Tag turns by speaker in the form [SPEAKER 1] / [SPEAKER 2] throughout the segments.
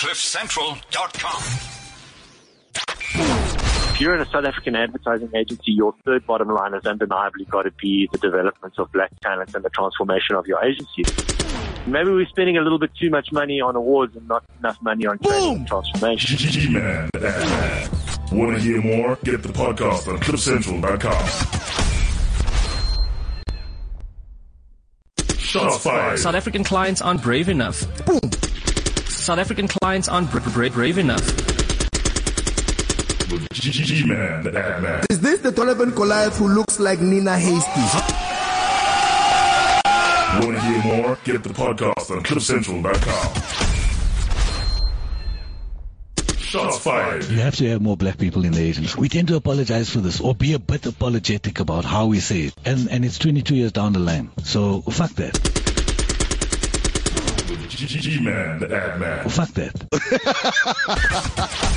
[SPEAKER 1] CliffCentral.com.
[SPEAKER 2] If you're in a South African advertising agency, your third bottom line has undeniably got to be the development of black talent and the transformation of your agency. Maybe we're spending a little bit too much money on awards and not enough money on training and transformation.
[SPEAKER 3] G-Man, the ad man. Want to hear more? Get the podcast on CliffCentral.com. Shots fired.
[SPEAKER 4] South African clients aren't brave enough. Boom. South African clients aren't bra- bra- brave enough.
[SPEAKER 3] With G-Man, the ad man.
[SPEAKER 5] Is this the Donovan Goliath who looks like Nina Hastie?
[SPEAKER 3] Want to hear more? Get the podcast on CliffCentral.com. Shots fired.
[SPEAKER 6] You have to have more black people in the agency. We tend to apologize for this or be a bit apologetic about how we say it. And, and it's 22 years down the line. So fuck that.
[SPEAKER 3] With G-Man, the ad man.
[SPEAKER 6] Well, Fuck that.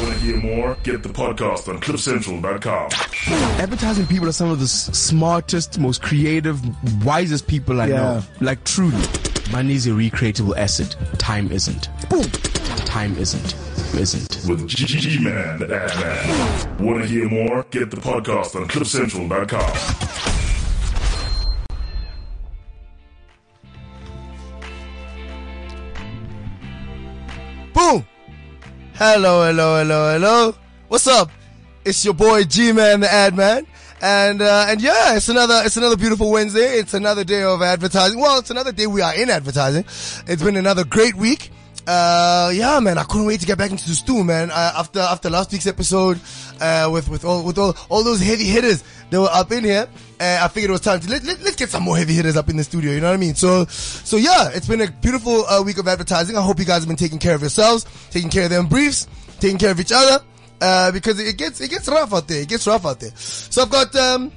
[SPEAKER 3] Want to hear more? Get the podcast on CliffCentral.com.
[SPEAKER 5] Advertising people are some of the s- smartest, most creative, wisest people I know. Like truly. Money is a recreatable asset. Time isn't. Boom. Time isn't. Isn't.
[SPEAKER 3] With G-Man, the ad man. Want to hear more? Get the podcast on CliffCentral.com.
[SPEAKER 5] Boom. Hello, hello, hello, hello. What's up? It's your boy G-Man, the ad man. And, uh, and yeah, it's another, it's another beautiful Wednesday. It's another day of advertising. Well, it's another day we are in advertising. It's been another great week. Uh, yeah, man, I couldn't wait to get back into the stew, man. Uh, after, after last week's episode, uh, with, with all, with all, all those heavy hitters that were up in here, uh, I figured it was time to let, let, let's get some more heavy hitters up in the studio. You know what I mean? So, so yeah, it's been a beautiful uh, week of advertising. I hope you guys have been taking care of yourselves, taking care of them briefs, taking care of each other, uh, because it gets, it gets rough out there. It gets rough out there. So I've got, um,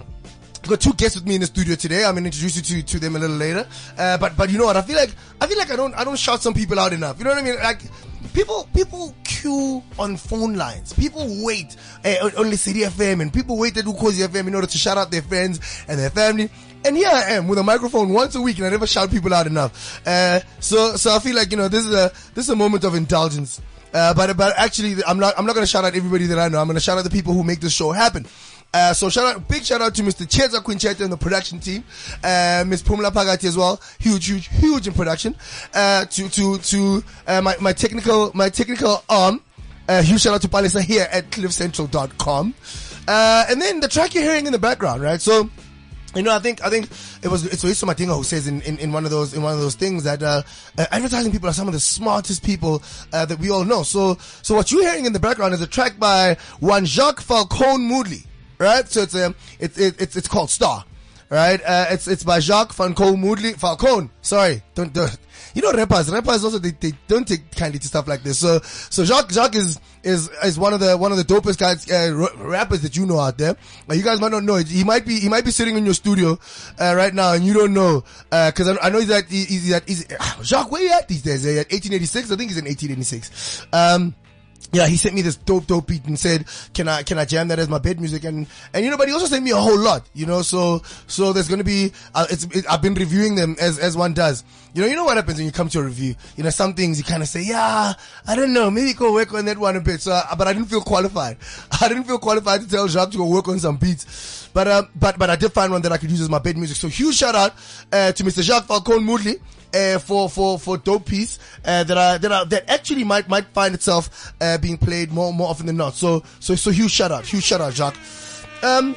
[SPEAKER 5] I've got two guests with me in the studio today. I'm gonna introduce you to, to them a little later. Uh, but, but you know what? I feel like, I feel like I don't, I don't shout some people out enough. You know what I mean? Like, people, people queue on phone lines. People wait uh, on, the City FM and people wait at Ukhozi FM in order to shout out their friends and their family. And here I am with a microphone once a week and I never shout people out enough. Uh, so, so I feel like, you know, this is a, this is a moment of indulgence. Uh, but, but actually, I'm not, I'm not gonna shout out everybody that I know. I'm gonna shout out the people who make this show happen. Uh, so shout out, big shout out to Mr. Cheza Quincheta and the production team, uh, Miss Pumla Pagati as well, huge, huge, huge in production, uh, to, to, to, uh, my, my technical, my technical arm, uh, huge shout out to Palisa here at cliffcentral.com. Uh, and then the track you're hearing in the background, right? So, you know, I think I think it was it's Oiso Matinga who says in, in, in one of those in one of those things that uh, uh, advertising people are some of the smartest people uh, that we all know. So so what you're hearing in the background is a track by one Jacques Falcone Moodley, right? So it's um it's it, it's it's called Star, right? Uh, it's it's by Jacques Falcone Moodley Falcon. Sorry, don't don't. You know rappers, rappers also they, they don't take kindly to stuff like this. So so Jacques Jacques is is is one of the one of the dopest guys uh, rappers that you know out there. Uh, you guys might not know. He might be he might be sitting in your studio uh, right now and you don't know because I, I know he's at he- he's at he's, ah, Jacques where you at these days? Uh, at 1886, I think he's in 1886. Um, yeah, he sent me this dope, dope beat and said, "Can I, can I jam that as my bed music?" And and you know, but he also sent me a whole lot, you know. So so there's gonna be, uh, it's it, I've been reviewing them as as one does. You know, you know what happens when you come to a review. You know, some things you kind of say, "Yeah, I don't know, maybe go work on that one a bit." So, uh, but I didn't feel qualified. I didn't feel qualified to tell Jacques to go work on some beats. But uh, but but I did find one that I could use as my bed music. So huge shout out uh, to Mr. Jacques Falcon Moodley uh, for for for dope piece uh, that are that are that actually might might find itself uh, being played more more often than not. So so so huge shout out, huge shout out, Jacques. Um,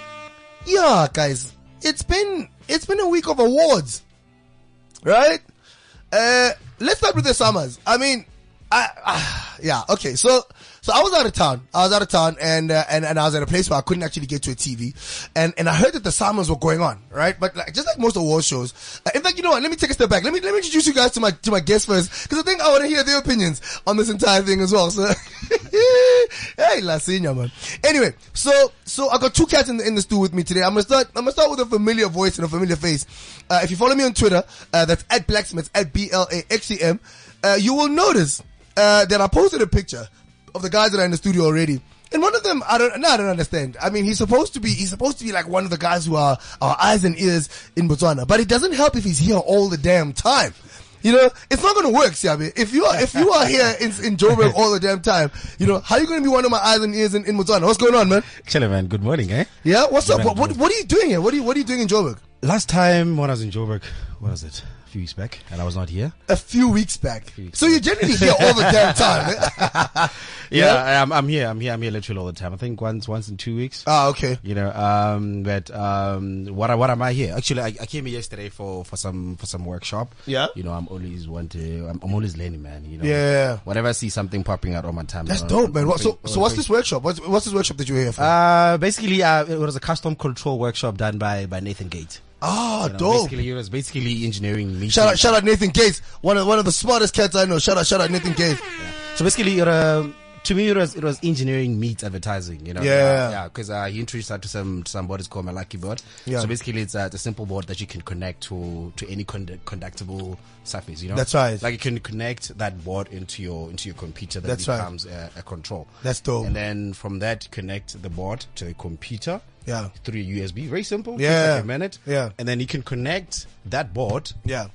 [SPEAKER 5] yeah, guys, it's been it's been a week of awards, right? Uh, let's start with the SAMAs. I mean, I, ah, yeah, okay. So, so I was out of town. I was out of town and, uh, and, and I was at a place where I couldn't actually get to a TV. And, and I heard that the SAMAs were going on, right? But like, just like most award shows. Uh, in fact, you know what? Let me take a step back. Let me, let me introduce you guys to my, to my guests first. Cause I think I want to hear their opinions on this entire thing as well. So, hey, La Senior, man. Anyway, so, so I got two cats in the, in the stew with me today. I'm gonna start, I'm gonna start with a familiar voice and a familiar face. Uh, if you follow me on Twitter, uh, that's at Blacksmiths, at B-L-A-X-E-M, uh, you will notice, uh, that I posted a picture of the guys that are in the studio already. And one of them, I don't, no, I don't understand. I mean, he's supposed to be, he's supposed to be like one of the guys who are our eyes and ears in Botswana. But it doesn't help if he's here all the damn time. You know, it's not going to work, Siabi. If you are, if you are here in, in Joburg all the damn time, you know, how are you going to be one of my eyes and ears in, in Botswana? What's going on, man?
[SPEAKER 1] Chilling, man. Good morning, eh?
[SPEAKER 5] Yeah, what's up? What, what, what are you doing here? What are you, what are you doing in Joburg?
[SPEAKER 1] Last time when I was in Joburg, what was it? Few weeks back, and I was not here.
[SPEAKER 5] A few weeks back.
[SPEAKER 1] weeks
[SPEAKER 5] so you're generally here all the damn time.
[SPEAKER 1] Yeah, I'm, I'm here. I'm here. I'm here literally all the time. I think once, once in two weeks.
[SPEAKER 5] ah, okay.
[SPEAKER 1] You know, um, but um, what what am I here? Actually, I, I came here yesterday for, for some for some workshop.
[SPEAKER 5] Yeah?
[SPEAKER 1] You know, I'm always want to. I'm, I'm always learning, man. You know.
[SPEAKER 5] Yeah.
[SPEAKER 1] Whenever I see something popping out on my time.
[SPEAKER 5] That's
[SPEAKER 1] uh,
[SPEAKER 5] dope, man. What, so, so what's this workshop? What's, what's this workshop that you're here for?
[SPEAKER 1] Uh, basically, uh, it was a custom control workshop done by by Nathan Gate.
[SPEAKER 5] Ah,
[SPEAKER 1] You know,
[SPEAKER 5] dope.
[SPEAKER 1] Basically, it was basically engineering. Meeting.
[SPEAKER 5] Shout out, shout out Nathan Gates, one of one of the smartest cats I know. Shout out, shout out Nathan Gates.
[SPEAKER 1] So basically, it, uh, to me, it was it was engineering meets advertising. You know,
[SPEAKER 5] Yeah.
[SPEAKER 1] yeah, because uh, he introduced that to some to some board. It's called lucky board.
[SPEAKER 5] Yeah.
[SPEAKER 1] So basically, it's, uh, it's a simple board that you can connect to to any condu- conductible surface. You know,
[SPEAKER 5] That's right.
[SPEAKER 1] Like you can connect that board into your into your computer. That
[SPEAKER 5] That's right.
[SPEAKER 1] becomes a, a control.
[SPEAKER 5] That's dope.
[SPEAKER 1] And then from that, connect the board to a computer.
[SPEAKER 5] Yeah.
[SPEAKER 1] Through USB. Very simple.
[SPEAKER 5] Yeah.
[SPEAKER 1] Like a minute.
[SPEAKER 5] Yeah.
[SPEAKER 1] And then you can connect that board
[SPEAKER 5] Yeah.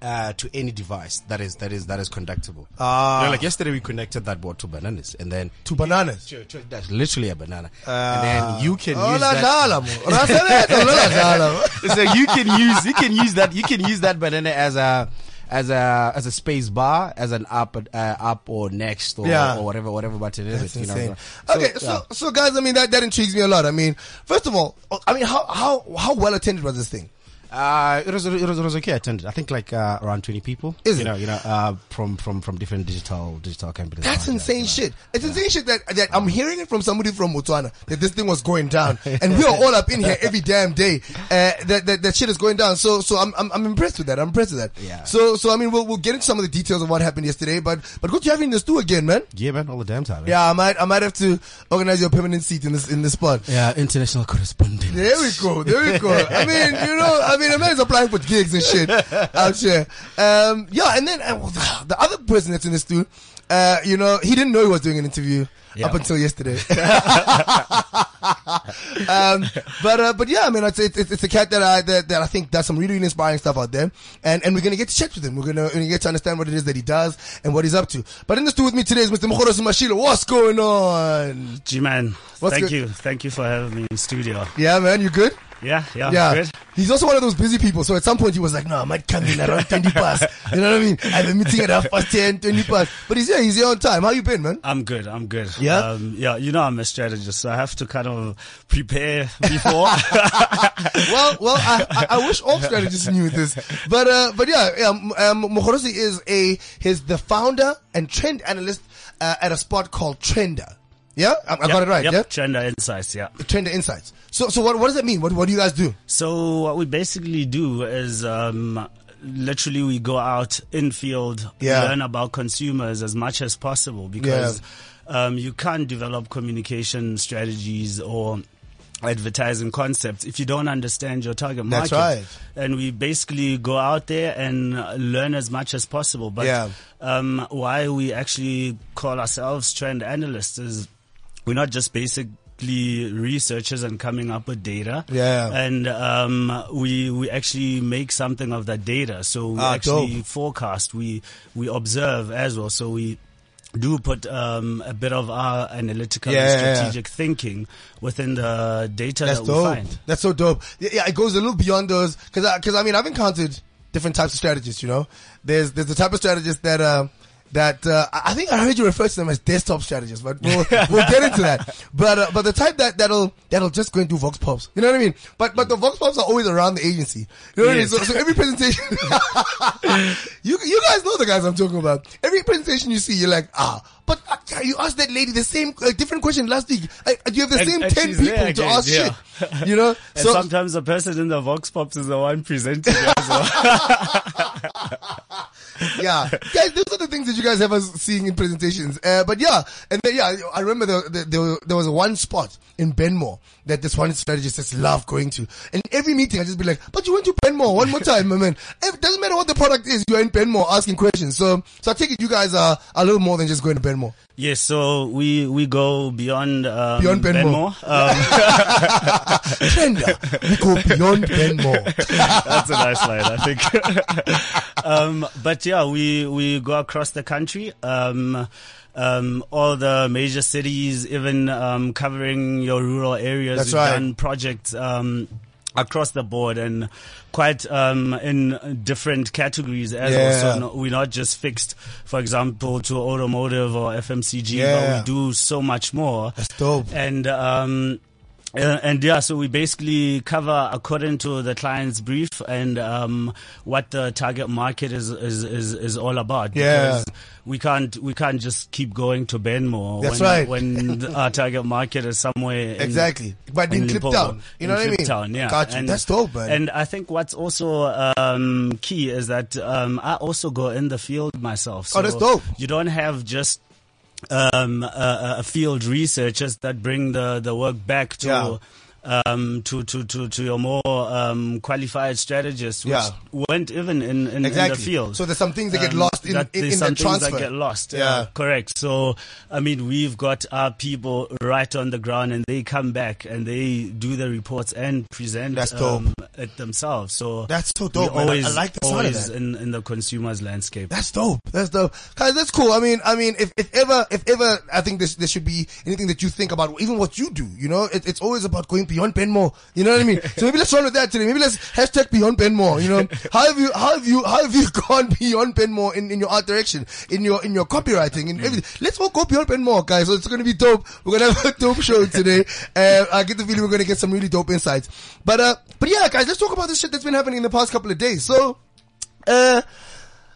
[SPEAKER 1] uh, to any device that is that is that is conductible.
[SPEAKER 5] Ah.
[SPEAKER 1] You know, like yesterday we connected that board to bananas, and then
[SPEAKER 5] to bananas.
[SPEAKER 1] to- to- that's literally a banana, and then you can
[SPEAKER 5] Oh,
[SPEAKER 1] use
[SPEAKER 5] la
[SPEAKER 1] that.
[SPEAKER 5] dala, mo. Rasaletto, la dala.
[SPEAKER 1] so you can use you can use that you can use that banana as a as a as a space bar as an up uh, up or next or,
[SPEAKER 5] Yeah.
[SPEAKER 1] or whatever whatever button it is.
[SPEAKER 5] That's
[SPEAKER 1] you know.
[SPEAKER 5] insane.
[SPEAKER 1] So,
[SPEAKER 5] okay,
[SPEAKER 1] yeah.
[SPEAKER 5] so so guys, I mean that that intrigues me a lot. I mean, first of all, I mean how how how well attended was this thing?
[SPEAKER 1] Uh, it was it was it was okay attended. I think like uh, around twenty people.
[SPEAKER 5] Is
[SPEAKER 1] you
[SPEAKER 5] it?
[SPEAKER 1] know you know uh, from from from different digital digital companies.
[SPEAKER 5] That's insane shit. It's insane shit that, that I'm hearing it from somebody from Botswana that this thing was going down, and we are all up in here every damn day. Uh, that, that that shit is going down. So so I'm, I'm I'm impressed with that. I'm impressed with that.
[SPEAKER 1] Yeah.
[SPEAKER 5] So so I mean we'll we'll get into some of the details of what happened yesterday, but but good to have you in the stew again, man.
[SPEAKER 1] Yeah, man, all the damn time. man.
[SPEAKER 5] Yeah, I might I might have to organize your permanent seat in this in this spot.
[SPEAKER 1] Yeah, international correspondent.
[SPEAKER 5] There we go. There we go. I mean, you know, I mean, a man's applying for gigs and shit out here. Um, yeah, and then uh, the other person that's in this dude, uh, you know, he didn't know he was doing an interview up until yesterday. um, but uh, but yeah, I mean, it's, it's it's a cat that I that, that I think does some really, really inspiring stuff out there, and and we're gonna get to chat with him. We're gonna, we're gonna get to understand what it is that he does and what he's up to. But in the studio with me today is Mr. Mokhoros Mashilo. What's going on?
[SPEAKER 7] G-Man, thank
[SPEAKER 5] good?
[SPEAKER 7] you. Thank you for having me in studio.
[SPEAKER 5] Yeah, man, you good?
[SPEAKER 7] Yeah, yeah,
[SPEAKER 5] Yeah.
[SPEAKER 7] good.
[SPEAKER 5] He's also one of those busy people. So at some point he was like, no, I might come in around 20 past. You know what I mean? I have a meeting at half past 10, 20 past. But he's here. He's here on time. How you been, man?
[SPEAKER 7] I'm good. I'm good.
[SPEAKER 5] Yeah?
[SPEAKER 7] Um, yeah. You know, I'm a strategist, so I have to kind of prepare before.
[SPEAKER 5] well, well, I, I, I wish all strategists knew this. But, uh, but yeah, yeah um, um, is a, he's the founder and trend analyst, uh, at a spot called Trender. Yeah? I, I got it right.
[SPEAKER 7] Yep.
[SPEAKER 5] Yeah?
[SPEAKER 7] Trender insights. Yeah.
[SPEAKER 5] Trender Insights. So, so what, what does that mean? What, what do you guys do?
[SPEAKER 7] So what we basically do is um, literally we go out in field,
[SPEAKER 5] Yeah.
[SPEAKER 7] learn about consumers as much as possible because um, you can't develop communication strategies or advertising concepts if you don't understand your target market.
[SPEAKER 5] That's right.
[SPEAKER 7] And we basically go out there and learn as much as possible. But
[SPEAKER 5] Yeah.
[SPEAKER 7] um, why we actually call ourselves trend analysts is we're not just basically researchers and coming up with data.
[SPEAKER 5] Yeah.
[SPEAKER 7] And um, we we actually make something of that data. So we
[SPEAKER 5] Ah,
[SPEAKER 7] actually
[SPEAKER 5] dope.
[SPEAKER 7] forecast. We we observe as well. So we do put um, a bit of our analytical
[SPEAKER 5] Yeah,
[SPEAKER 7] and
[SPEAKER 5] yeah, yeah.
[SPEAKER 7] strategic thinking within the data
[SPEAKER 5] That's
[SPEAKER 7] that we find.
[SPEAKER 5] That's so dope. Yeah, yeah, it goes a little beyond those because because I, mean I've encountered different types of strategists. You know, there's there's the type of strategist that uh, that uh, I think I heard you refer to them as desktop strategists, but we'll we'll get into that. But uh, but the type that that'll that'll just go and do vox pops. You know what I mean? But but the vox pops are always around the agency. You know what
[SPEAKER 7] Yes.
[SPEAKER 5] I mean? So, so every presentation, you you guys know the guys I'm talking about. Every presentation you see, you're like ah. But uh, you asked that lady the same uh, different question last week. Uh, you have the
[SPEAKER 7] And-
[SPEAKER 5] same
[SPEAKER 7] and
[SPEAKER 5] ten people
[SPEAKER 7] there
[SPEAKER 5] to ask
[SPEAKER 7] yeah.
[SPEAKER 5] shit. You know,
[SPEAKER 7] And
[SPEAKER 5] so
[SPEAKER 7] sometimes the person in the Vox Pops is the one presenting as well.
[SPEAKER 5] yeah, guys, those are the things that you guys have us seeing in presentations. Uh, but yeah, and then yeah, I remember the, the, there, there was one spot in Benmore that this one strategist just loved going to, and every meeting I just be like, "But you went to Benmore one more time, my man. It doesn't matter what the product is, you're in Benmore asking questions." So, so I take it you guys are a little more than just going to Benmore.
[SPEAKER 7] Yes, so we we go beyond um,
[SPEAKER 5] Beyond Benmore.
[SPEAKER 7] Um.
[SPEAKER 5] We go beyond Benmore.
[SPEAKER 7] that's a nice line, I think. um, but yeah, we we go across the country. Um, um, all the major cities, even um, covering your rural areas.
[SPEAKER 5] That's
[SPEAKER 7] We've
[SPEAKER 5] right.
[SPEAKER 7] done projects um, across the board and quite um, in different categories as
[SPEAKER 5] Yeah.
[SPEAKER 7] well. So no, we're not just fixed, for example, to automotive or FMCG,
[SPEAKER 5] Yeah.
[SPEAKER 7] but we do so much more.
[SPEAKER 5] That's dope.
[SPEAKER 7] And um, uh, and yeah, so we basically cover according to the client's brief and um, what the target market is is, is, is all about.
[SPEAKER 5] Yeah.
[SPEAKER 7] Because we can't we can't just keep going to Benmore
[SPEAKER 5] That's
[SPEAKER 7] when,
[SPEAKER 5] right.
[SPEAKER 7] when the- our target market is somewhere in,
[SPEAKER 5] Exactly. But in
[SPEAKER 7] Limpopo,
[SPEAKER 5] Kliptown. You know
[SPEAKER 7] in
[SPEAKER 5] what I mean?
[SPEAKER 7] Kliptown, yeah.
[SPEAKER 5] Got you.
[SPEAKER 7] And-
[SPEAKER 5] That's dope, man.
[SPEAKER 7] And I think what's also um, key is that um, I also go in the field myself.
[SPEAKER 5] Oh, that's dope.
[SPEAKER 7] You don't have just um, a, a field researchers that bring the, the work back to.
[SPEAKER 5] Yeah.
[SPEAKER 7] Um, to, to, to, to your more um, qualified strategists, which
[SPEAKER 5] Yeah.
[SPEAKER 7] weren't even in, in, in the field.
[SPEAKER 5] So there's some things that get
[SPEAKER 7] Um,
[SPEAKER 5] lost in,
[SPEAKER 7] that
[SPEAKER 5] in,
[SPEAKER 7] there's
[SPEAKER 5] in
[SPEAKER 7] some
[SPEAKER 5] the
[SPEAKER 7] things that get lost.
[SPEAKER 5] Yeah.
[SPEAKER 7] uh, correct. So, I mean, we've got our people right on the ground, and they come back and they do the reports and present
[SPEAKER 5] That's dope.
[SPEAKER 7] um, it themselves. So
[SPEAKER 5] That's so dope, man. I- like the
[SPEAKER 7] always in, in the consumer's landscape.
[SPEAKER 5] That's dope. That's dope. Guys, that's cool. I mean, I mean, if, if ever, if ever, I think this, there should be anything that you think about, even what you do, you know, it, it's always about going beyond Benmore. You know what I mean? so maybe let's run with that today. Maybe let's hashtag beyond Benmore, you know? how have you, how have you, how have you gone beyond Benmore in, in your art direction, in your, in your copywriting, in everything? Let's all go beyond Benmore, guys. So it's going to be dope. We're going to have a dope show today. Uh, I get the feeling we're going to get some really dope insights. But, uh, but yeah, guys, let's talk about this shit that's been happening in the past couple of days. So, uh,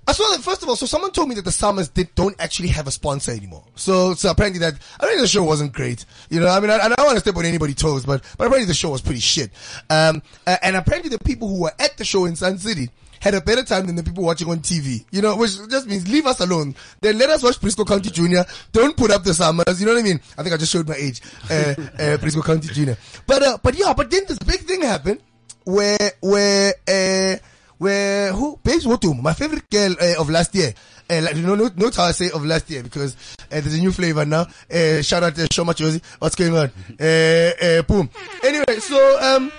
[SPEAKER 5] I saw that first of all. So someone told me that the SAMAs did, don't actually have a sponsor anymore. So, so apparently that I think the show wasn't great. You know, I mean, I, I don't want to step on anybody's toes, but but apparently the show was pretty shit. Um, uh, and apparently the people who were at the show in Sun City had a better time than the people watching on TV. You know, which just means leave us alone. Then let us watch Brisco County Junior. Don't put up the SAMAs. You know what I mean? I think I just showed my age. Uh, uh, Brisco County Junior. But uh, but yeah, but then this big thing happened where where uh where who Babes Wodumo, my favorite girl uh, of last year. Uh, like, you know, note, note how I say of last year because uh, there's a new flavor now. Uh, shout out to Shoma Josie. What's going on? Uh, uh, boom. Anyway, so um,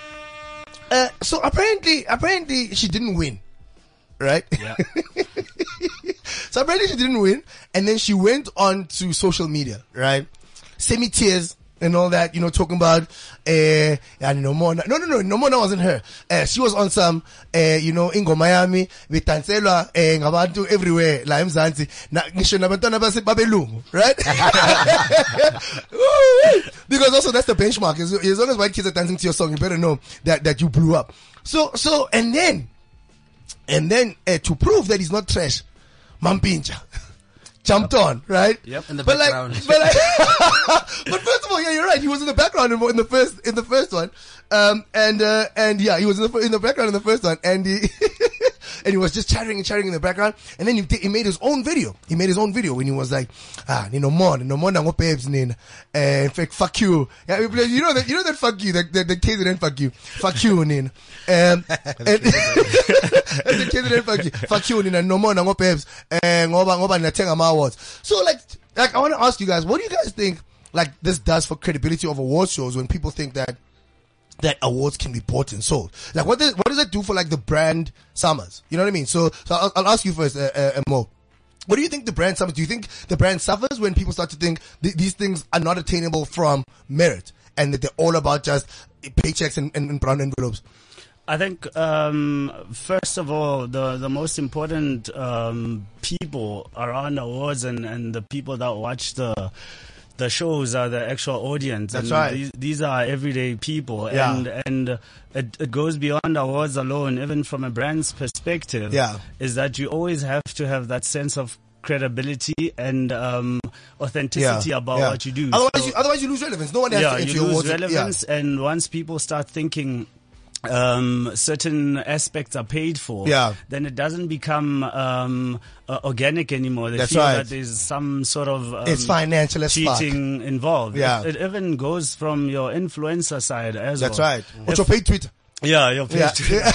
[SPEAKER 5] uh, so apparently, apparently she didn't win, right?
[SPEAKER 7] Yeah.
[SPEAKER 5] So apparently she didn't win, and then she went on to social media, right? Semi tears and all that, you know, talking about, uh, yeah, no more, no, no, no, no more, that wasn't her. Uh, she was on some, uh, you know, Ingo Miami, with bitanselwa, eh, ngabantu everywhere, la emzansi, na, ngisho nabantwana base babelungu, right? Because also that's the benchmark. As, as long as white kids are dancing to your song, you better know that, that you blew up. So, so, and then, and then, uh, to prove that he's not trash, Mampintsha jumped on, right?
[SPEAKER 1] Yep, in the
[SPEAKER 5] but
[SPEAKER 1] background.
[SPEAKER 5] Like, but like, but first of all, yeah, you're right. He was in the background in, in the first, in the first one. Um, and, uh, and yeah, he was in the, in the background in the first one. And he, and he was just chattering and chattering in the background. And then he, he made his own video. He made his own video when he was like, ah, no more, no more, nango babes, in fact, fuck you. Yeah, you know that, you know that fuck you, that, that, the KZN fuck you. Fuck you, nina. Um, and, the KZN fuck you. Fuck you, nina. No more, nango babes. And ngoba, ngoba natenga ma awards. So like, like, I want to ask you guys, what do you guys think, like, this does for credibility of award shows when people think that that awards can be bought and sold. Like, what does what does that do for like the brand SAMAs? You know what I mean? So, so I'll, I'll ask you first, uh, uh, Mo. What do you think the brand suffers? Do you think the brand suffers when people start to think th- these things are not attainable from merit and that they're all about just paychecks and, and, and brown envelopes?
[SPEAKER 7] I think um, first of all, the the most important um, people around awards and, and the people that watch the the shows are the actual audience.
[SPEAKER 5] That's
[SPEAKER 7] and
[SPEAKER 5] right.
[SPEAKER 7] These, these are everyday people,
[SPEAKER 5] Yeah.
[SPEAKER 7] and and it, it goes beyond awards alone. Even from a brand's perspective,
[SPEAKER 5] Yeah.
[SPEAKER 7] is that you always have to have that sense of credibility and um, authenticity about
[SPEAKER 5] yeah.
[SPEAKER 7] what you do.
[SPEAKER 5] Otherwise,
[SPEAKER 7] So-
[SPEAKER 5] you, otherwise you lose relevance. No one has
[SPEAKER 7] yeah,
[SPEAKER 5] to
[SPEAKER 7] you lose relevance, and once people start thinking um, certain aspects are paid for,
[SPEAKER 5] Yeah.
[SPEAKER 7] then it doesn't become um, uh, organic anymore. They
[SPEAKER 5] That's
[SPEAKER 7] feel
[SPEAKER 5] right.
[SPEAKER 7] that there's some sort of um,
[SPEAKER 5] It's financial fuck.
[SPEAKER 7] cheating involved.
[SPEAKER 5] Yeah.
[SPEAKER 7] it, it even goes from your influencer side as
[SPEAKER 5] That's
[SPEAKER 7] well.
[SPEAKER 5] right. What's your paid Twitter?
[SPEAKER 7] Yeah, your
[SPEAKER 5] Yeah.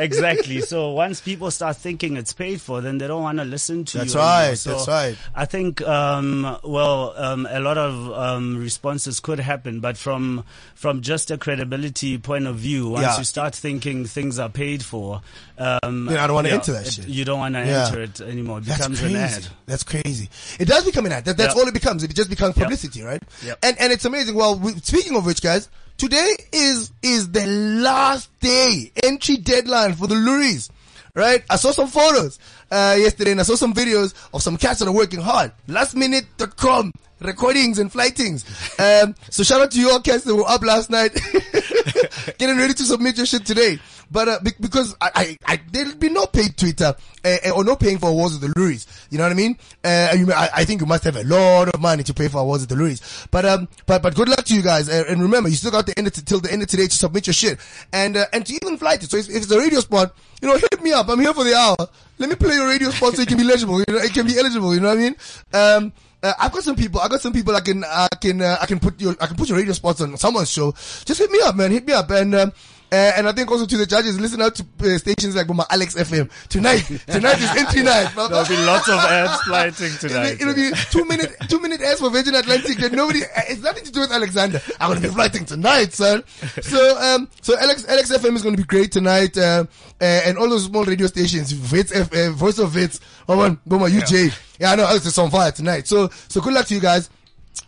[SPEAKER 7] exactly. So once people start thinking it's paid for, then they don't want to listen to
[SPEAKER 5] That's
[SPEAKER 7] you. That's
[SPEAKER 5] right,
[SPEAKER 7] So
[SPEAKER 5] that's right.
[SPEAKER 7] I think, um, well, um, a lot of um, responses could happen, but from from just a credibility point of view, once
[SPEAKER 5] Yeah.
[SPEAKER 7] you start thinking things are paid for, um,
[SPEAKER 5] Then I don't wanna
[SPEAKER 7] yeah,
[SPEAKER 5] enter that
[SPEAKER 7] it-
[SPEAKER 5] shit.
[SPEAKER 7] You don't want to
[SPEAKER 5] Yeah.
[SPEAKER 7] enter it anymore. It
[SPEAKER 5] That's crazy.
[SPEAKER 7] an ad.
[SPEAKER 5] That's crazy. It does become an ad. That, that's
[SPEAKER 7] Yep.
[SPEAKER 5] all it becomes. It just becomes publicity, right?
[SPEAKER 7] Yep.
[SPEAKER 5] And and it's amazing. Well, we, speaking of which, guys, today is is the last day entry deadline for the Loeries. Right? I saw some photos uh, yesterday, and I saw some videos of some cats that are working hard. Lastminute.com recordings and flightings. Um, so shout out to you all cats that were up last night, getting ready to submit your shit today. But uh, be- because I, I, I, there'll be no paid Twitter uh, or no paying for awards at the Loeries. You know what I mean? Uh, you, I, I think you must have a lot of money to pay for awards at the Loeries. But um, but but good luck to you guys. And remember, you still got the end of t- till the end of today to submit your shit and uh, and to even flight it. So if, if it's a radio spot, you know, hit me up. I'm here for the hour. Let me play your radio spot so you can be eligible. You know, it can be eligible. You know what I mean? Um, uh, I've got some people. I've got some people. I can, I can, uh, I can put your, I can put your radio spots on someone's show. Just hit me up, man. Hit me up, and um, uh, and I think also to the judges, listen out to uh, stations like my Alex FM tonight. Tonight is entry night.
[SPEAKER 7] There'll be lots of ads flighting
[SPEAKER 5] It'll
[SPEAKER 7] tonight.
[SPEAKER 5] be, it'll be two minute, two minute ads for Virgin Atlantic. That nobody, uh, it's nothing to do with Alexander. I'm gonna be flighting tonight, son. So, um, so Alex, Alex FM is gonna be great tonight. Uh, and all those small radio stations, Wits, F, Voice of Wits, oh man, Boma, UJ. Yeah, I know, Alex is on fire tonight. So, so good luck to you guys.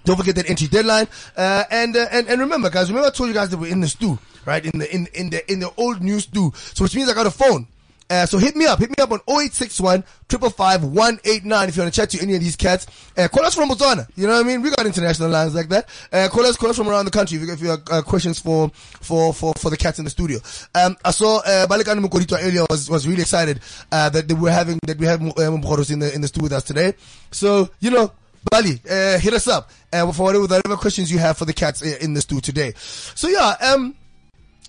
[SPEAKER 5] Don't forget that entry deadline. Uh, and, uh, and, and remember guys, remember I told you guys that we're in the stew, right? In the, in, in the, in the old news too. So which means I got a phone. Uh, so hit me up. Hit me up on 0861 555 189 if you want to chat to any of these cats. Uh, call us from Botswana. You know what I mean? We got international lines like that. Uh, call us, call us from around the country if you, have uh, questions for, for, for, for the cats in the studio. Um, I saw, uh, Balikana Mukorito earlier was, was really excited, uh, that they were having, that we have, uh, Mukhoros in the, in the studio with us today. So, you know, Bali, uh, hit us up, uh, for whatever, whatever questions you have for the cats in the studio today. So yeah, um,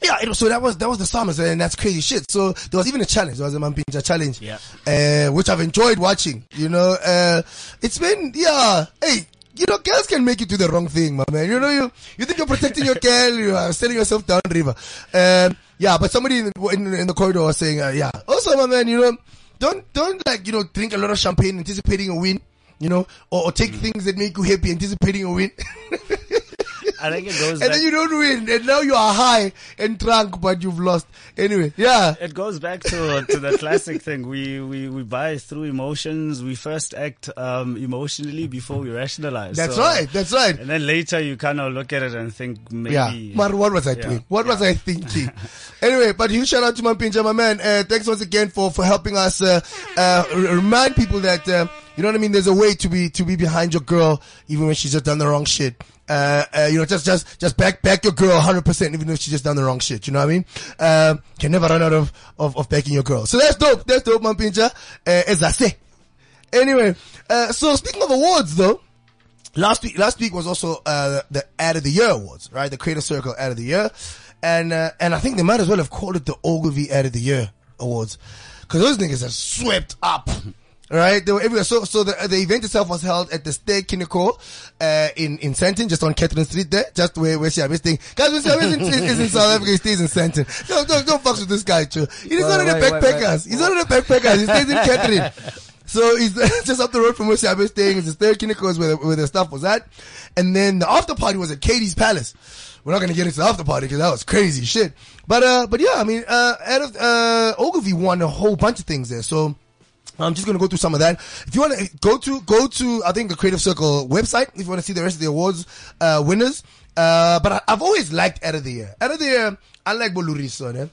[SPEAKER 5] yeah, it was, so that was that was the SAMAs, and that's crazy shit. So there was even a challenge. There was a Mampintsha challenge,
[SPEAKER 7] Yeah.
[SPEAKER 5] uh, which I've enjoyed watching. You know, uh, it's been yeah. Hey, you know, girls can make you do the wrong thing, my man. You know, you you think you're protecting your girl, you are selling yourself down the river. Um, yeah, but somebody in, in, in the corridor was saying, uh, yeah. Also, my man, you know, don't don't like you know drink a lot of champagne anticipating a win. You know, or, or take things that make you happy anticipating a win.
[SPEAKER 7] I think it goes
[SPEAKER 5] and
[SPEAKER 7] back.
[SPEAKER 5] then you don't win, and now you are high and drunk, but you've lost. Anyway, yeah,
[SPEAKER 7] It goes back to to the classic thing. We, we we buy through emotions. We first act um, emotionally before we rationalize.
[SPEAKER 5] that's
[SPEAKER 7] So-
[SPEAKER 5] right, that's right.
[SPEAKER 7] And then later you kind of look at it and think maybe.
[SPEAKER 5] Yeah, but what was I
[SPEAKER 7] Yeah.
[SPEAKER 5] doing? What was I thinking? anyway, but huge shout out to Mampintsha, my man. Uh, thanks once again for for helping us uh, uh, remind people that uh, you know what I mean. There's a way to be to be behind your girl, even when she's just done the wrong shit. Uh, uh, you know, just, just, just back, back your girl 100%, even if she's just done the wrong shit. You know what I mean? Um, can never run out of, of, of backing your girl. So that's dope. That's dope, Mampintsha. Uh, as I say. Anyway, uh, so speaking of awards though, last week, last week was also, uh, the Ad of the Year awards, right? The Creative Circle Ad of the Year. And, uh, and I think they might as well have called it the Ogilvy Ad of the Year awards. Cause those niggas have swept up. Right, they were everywhere. So, so the the event itself was held at the Stay Kiniko, uh, in in Sandton, just on Catherine Street there, just where where Siabe's thing. Guys, when Siabe's in, is in South Africa, he stays in Sandton. Don't don't don't fuck with this guy too. He's
[SPEAKER 1] Wait,
[SPEAKER 5] one of the backpackers. He's one of the backpackers. He stays in Catherine. So he's just up the road from where Siabe's staying. It's the Stay Kiniko is where the, where the stuff was at, and then the after party was at Katie's Palace. We're not gonna get into the after party because that was crazy shit. But uh, but yeah, I mean, uh, out of uh, Ogilvy won a whole bunch of things there. So. I'm just gonna go through some of that. If you want to go to go to I think the Creative Circle website if you want to see the rest of the awards uh, winners. Uh, but I, I've always liked Ad of the Year. Ad of the Year, unlike Boluriso, eh?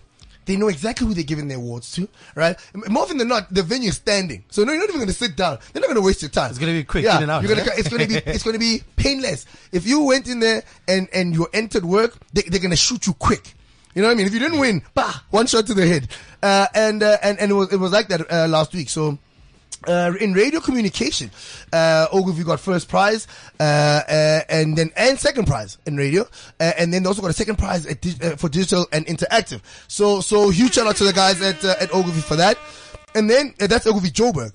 [SPEAKER 5] they know exactly who they're giving their awards to, right? More often than not, the venue is standing, so no, you're not even gonna sit down. They're not gonna waste your time.
[SPEAKER 1] It's gonna be quick,
[SPEAKER 5] Yeah,
[SPEAKER 1] out,
[SPEAKER 5] you're gonna,
[SPEAKER 1] yeah?
[SPEAKER 5] it's gonna be it's gonna be painless. If you went in there and and you entered work, they, they're gonna shoot you quick. You know what I mean? If you didn't win, bah, one shot to the head. Uh, and, uh, and, and it was, it was like that, uh, last week. So, uh, in radio communication, uh, Ogilvy got first prize, uh, uh, and then, and second prize in radio, uh, and then they also got a second prize uh, for digital and interactive. So, so huge shout out to the guys at, uh, at Ogilvy for that. And then, that's Ogilvy Joburg.